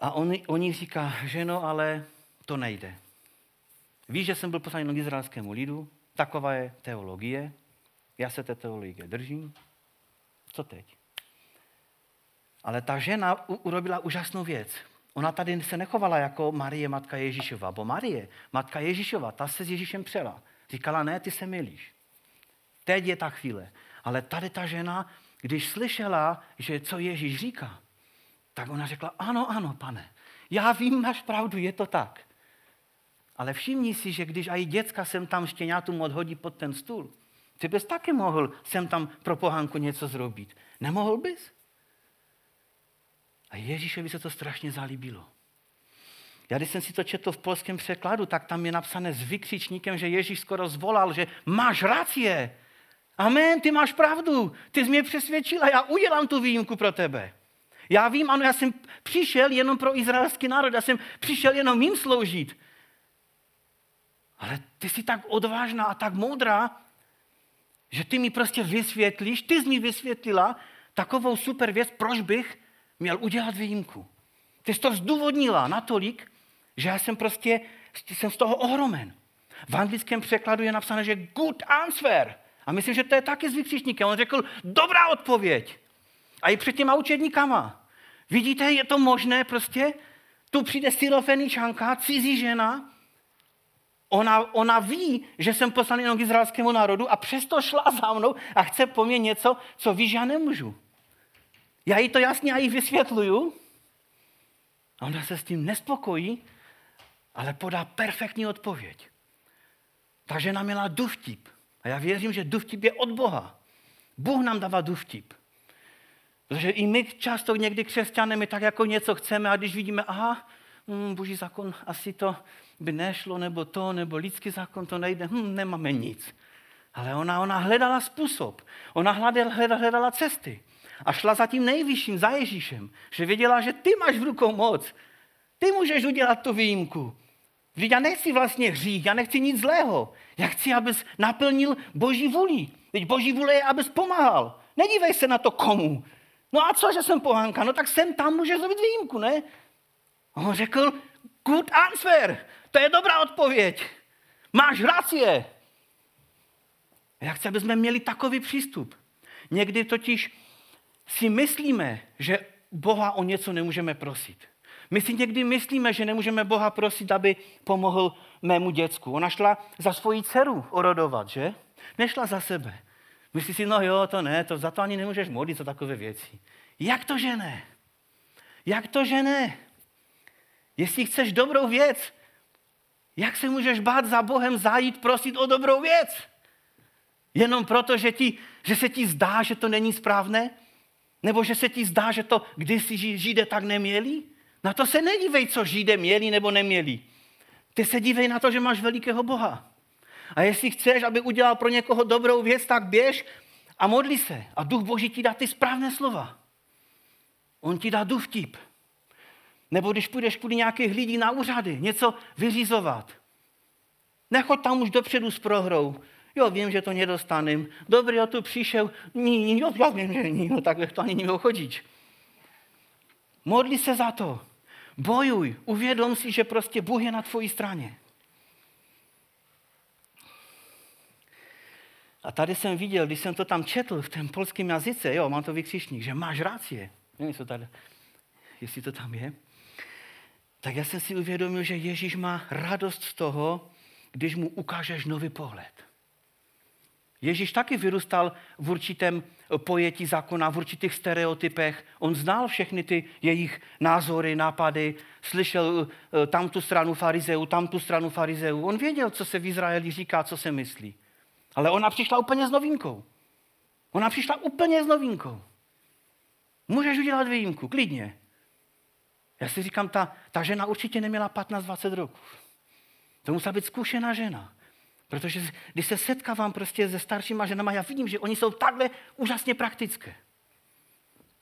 a on, on jí říká, že no, ale to nejde. Víš, že jsem byl poslán k izraelskému lidu, taková je teologie, já se té teologie držím, co teď? Ale ta žena urobila úžasnou věc. Ona tady se nechovala jako Marie, matka Ježíšova, bo Marie, matka Ježíšova, ta se s Ježíšem přela. Říkala, ne, ty se milíš. Teď je ta chvíle. Ale tady ta žena, když slyšela, že co Ježíš říká, tak ona řekla, ano, ano, pane, já vím, máš pravdu, je to tak. Ale všimni si, že když i děcka sem tam štěňátům odhodí pod ten stůl, ty bys taky mohl sem tam pro pohánku něco zrobit. Nemohl bys? A Ježíšovi se to strašně zalíbilo. Já když jsem si to četl v polském překladu, tak tam je napsané s vykřičníkem, že Ježíš skoro zvolal, že máš racie. Amen, ty máš pravdu, ty jsi mě přesvědčila, já udělám tu výjimku pro tebe. Já vím, ano, já jsem přišel jenom pro izraelský národ, já jsem přišel jenom jim sloužit. Ale ty jsi tak odvážná a tak moudrá, že ty mi prostě vysvětlíš, ty jsi mi vysvětlila takovou super věc, proč bych měl udělat výjimku. Ty jsi to zdůvodnila natolik, že já jsem prostě jsem z toho ohromen. V anglickém překladu je napsané, že good answer. A myslím, že to je taky s vykřičníkem. On řekl, dobrá odpověď. A i před těma učedníkama. Vidíte, je to možné prostě? Tu přijde syrofeničanka, cizí žena, ona, ona ví, že jsem poslaný jenom k izraelskému národu a přesto šla za mnou a chce po mně něco, co ví, že já nemůžu. Já jí to jasně a jí vysvětluju. A ona se s tím nespokojí, ale podá perfektní odpověď. Ta žena měla duvtip. A já věřím, že duvtip je od Boha. Bůh nám dává duvtip. Protože i my často někdy křesťané, my tak jako něco chceme a když vidíme, aha, hm, boží zákon asi to by nešlo, nebo to, nebo lidský zákon to nejde, hm, nemáme nic. Ale ona, ona hledala způsob, ona hledala, hledala, hledala cesty a šla za tím nejvyšším, za Ježíšem, že věděla, že ty máš v rukou moc, ty můžeš udělat tu výjimku. Vždyť já nechci vlastně hřích, já nechci nic zlého. Já chci, abys naplnil Boží vůli. Teď Boží vůle je, abys pomáhal. Nedívej se na to komu. No a co, že jsem pohánka? No tak jsem tam může zrobit výjimku, ne? A on řekl, good answer. To je dobrá odpověď. Máš racie. Já chci, aby jsme měli takový přístup. Někdy totiž si myslíme, že Boha o něco nemůžeme prosit. My si někdy myslíme, že nemůžeme Boha prosit, aby pomohl mému děcku. Ona šla za svoji dceru orodovat, že? Nešla za sebe. Myslí si, no jo, to ne, to za to ani nemůžeš modlit za takové věci. Jak to, že ne? Jak to, že ne? Jestli chceš dobrou věc, jak se můžeš bát za Bohem zajít prosit o dobrou věc? Jenom proto, že, ti, že se ti zdá, že to není správné? Nebo že se ti zdá, že to kdysi Židé tak neměli? Na to se nedívej, co Židé měli nebo neměli. Ty se dívej na to, že máš velikého Boha. A jestli chceš, aby udělal pro někoho dobrou věc, tak běž a modli se. A duch Boží ti dá ty správné slova. On ti dá duch vtip. Nebo když půjdeš kvůli nějakých lidí na úřady, něco vyřizovat. Nechoď tam už dopředu s prohrou. Jo, vím, že to nedostanem. Dobrý, já tu přišel. Ní, jo, já vím, že ní, no takhle to ani nemohl chodit. Modli se za to. Bojuj. Uvědom si, že prostě Bůh je na tvojí straně. A tady jsem viděl, když jsem to tam četl v tom polském jazyce, jo, mám to vykřičník, že máš rácie. Nevím, co tady, jestli to tam je. Tak já jsem si uvědomil, že Ježíš má radost z toho, když mu ukážeš nový pohled. Ježíš taky vyrůstal v určitém pojetí zákona, v určitých stereotypech. On znal všechny ty jejich názory, nápady, slyšel eh, tam tu stranu farizeů, tam tu stranu farizeů. On věděl, co se v Izraeli říká, co se myslí. Ale ona přišla úplně s novinkou. Ona přišla úplně s novinkou. Můžeš udělat výjimku, klidně. Já si říkám, ta, ta žena určitě neměla 15-20 roků. To musela být zkušená žena. Protože když se setkávám prostě se staršíma ženama, já vidím, že oni jsou takhle úžasně praktické.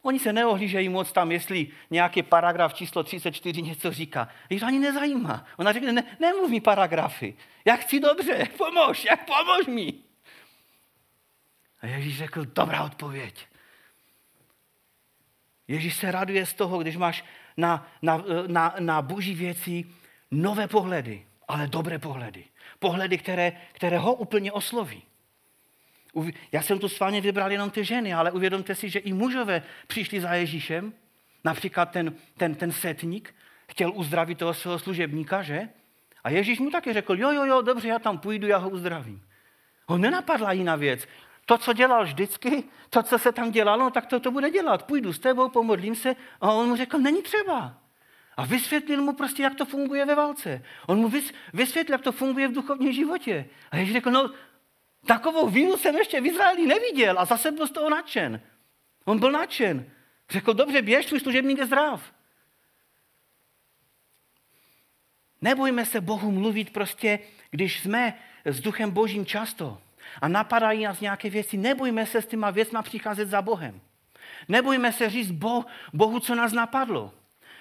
Oni se neohlížejí moc tam, jestli nějaký paragraf číslo 34 něco říká. To ani nezajímá. Ona řekne, ne, nemluv mi paragrafy. Já chci dobře, pomož, jak pomož mi. A Ježíš řekl, dobrá odpověď. Ježíš se raduje z toho, když máš na, na, na, na boží věci nové pohledy, ale dobré pohledy. Pohledy, které, které ho úplně osloví. Já jsem tu s vámi vybral jenom ty ženy, ale uvědomte si, že i mužové přišli za Ježíšem. Například ten, ten, ten setník chtěl uzdravit toho svého služebníka, že? A Ježíš mu taky řekl, jo, jo, jo, dobře, já tam půjdu, já ho uzdravím. Ho nenapadla jiná věc. To, co dělal vždycky, to, co se tam dělalo, tak to, to bude dělat. Půjdu s tebou, pomodlím se. A on mu řekl, není třeba. A vysvětlil mu prostě, jak to funguje ve válce. On mu vysvětlil, jak to funguje v duchovním životě. A Ježíš řekl, no takovou víru jsem ještě v Izraeli neviděl a zase byl z toho nadšen. On byl nadšen. Řekl, dobře, běž, tvůj služebník je zdrav. Nebojme se Bohu mluvit prostě, když jsme s duchem božím často a napadají nás nějaké věci. Nebojme se s těma věcma přicházet za Bohem. Nebojme se říct Bohu, co nás napadlo.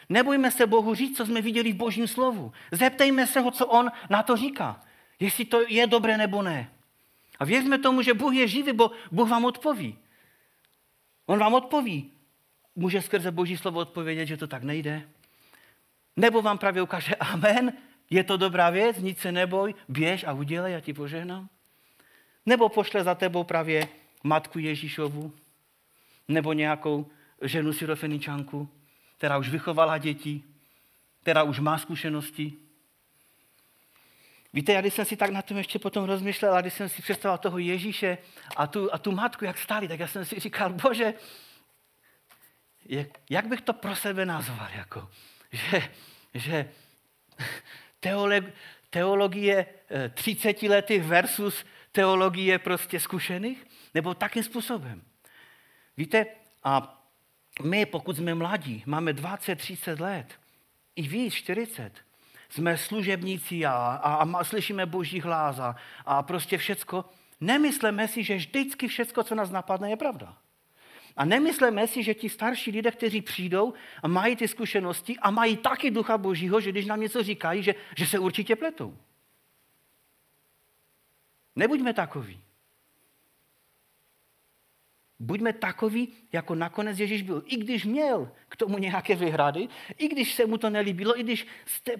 Nebojme se Bohu říct, co jsme viděli v božím slovu. Zeptejme se ho, co on na to říká. Jestli to je dobré nebo ne. A věřme tomu, že Bůh je živý, bo Bůh vám odpoví. On vám odpoví. Může skrze Boží slovo odpovědět, že to tak nejde. Nebo vám právě ukáže, amen, je to dobrá věc, nic se neboj, běž a udělej, já ti požehnám. Nebo pošle za tebou právě matku Ježíšovu, nebo nějakou ženu syrofeničanku, která už vychovala děti, která už má zkušenosti. Víte, já když jsem si tak na tom ještě potom rozmýšlel, a když jsem si představil toho Ježíše a tu, a tu matku, jak stáli, tak já jsem si říkal, bože, jak bych to pro sebe nazval, jako, že, že teolog, teologie 30 eh, letých versus teologie prostě zkušených? Nebo takým způsobem. Víte, a my, pokud jsme mladí, máme 20, 30 let, i víc, 40, jsme služebníci a, a, a slyšíme boží hlas a, a prostě všecko, nemyslíme si, že vždycky všecko, co nás napadne, je pravda. A nemyslíme si, že ti starší lidé, kteří přijdou a mají ty zkušenosti a mají taky ducha božího, že když nám něco říkají, že, že se určitě pletou. Nebuďme takoví. Buďme takoví, jako nakonec Ježíš byl. I když měl k tomu nějaké vyhrady, i když se mu to nelíbilo, i když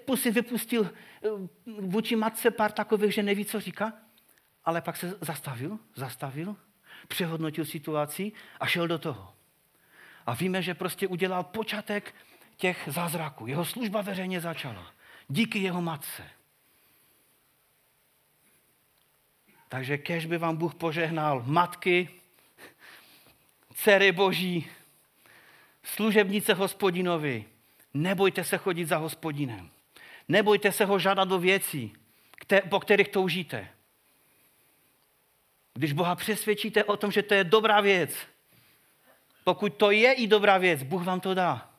pusy vypustil eh, vůči matce pár takových, že neví, co říká, ale pak se zastavil, zastavil, přehodnotil situaci a šel do toho. A víme, že prostě udělal počátek těch zázraků. Jeho služba veřejně začala. Díky jeho matce. Takže kež by vám Bůh požehnal matky, dcery boží, služebnice hospodinovi. Nebojte se chodit za hospodinem. Nebojte se ho žádat do věcí, po kterých toužíte. Když Boha přesvědčíte o tom, že to je dobrá věc, pokud to je i dobrá věc, Bůh vám to dá.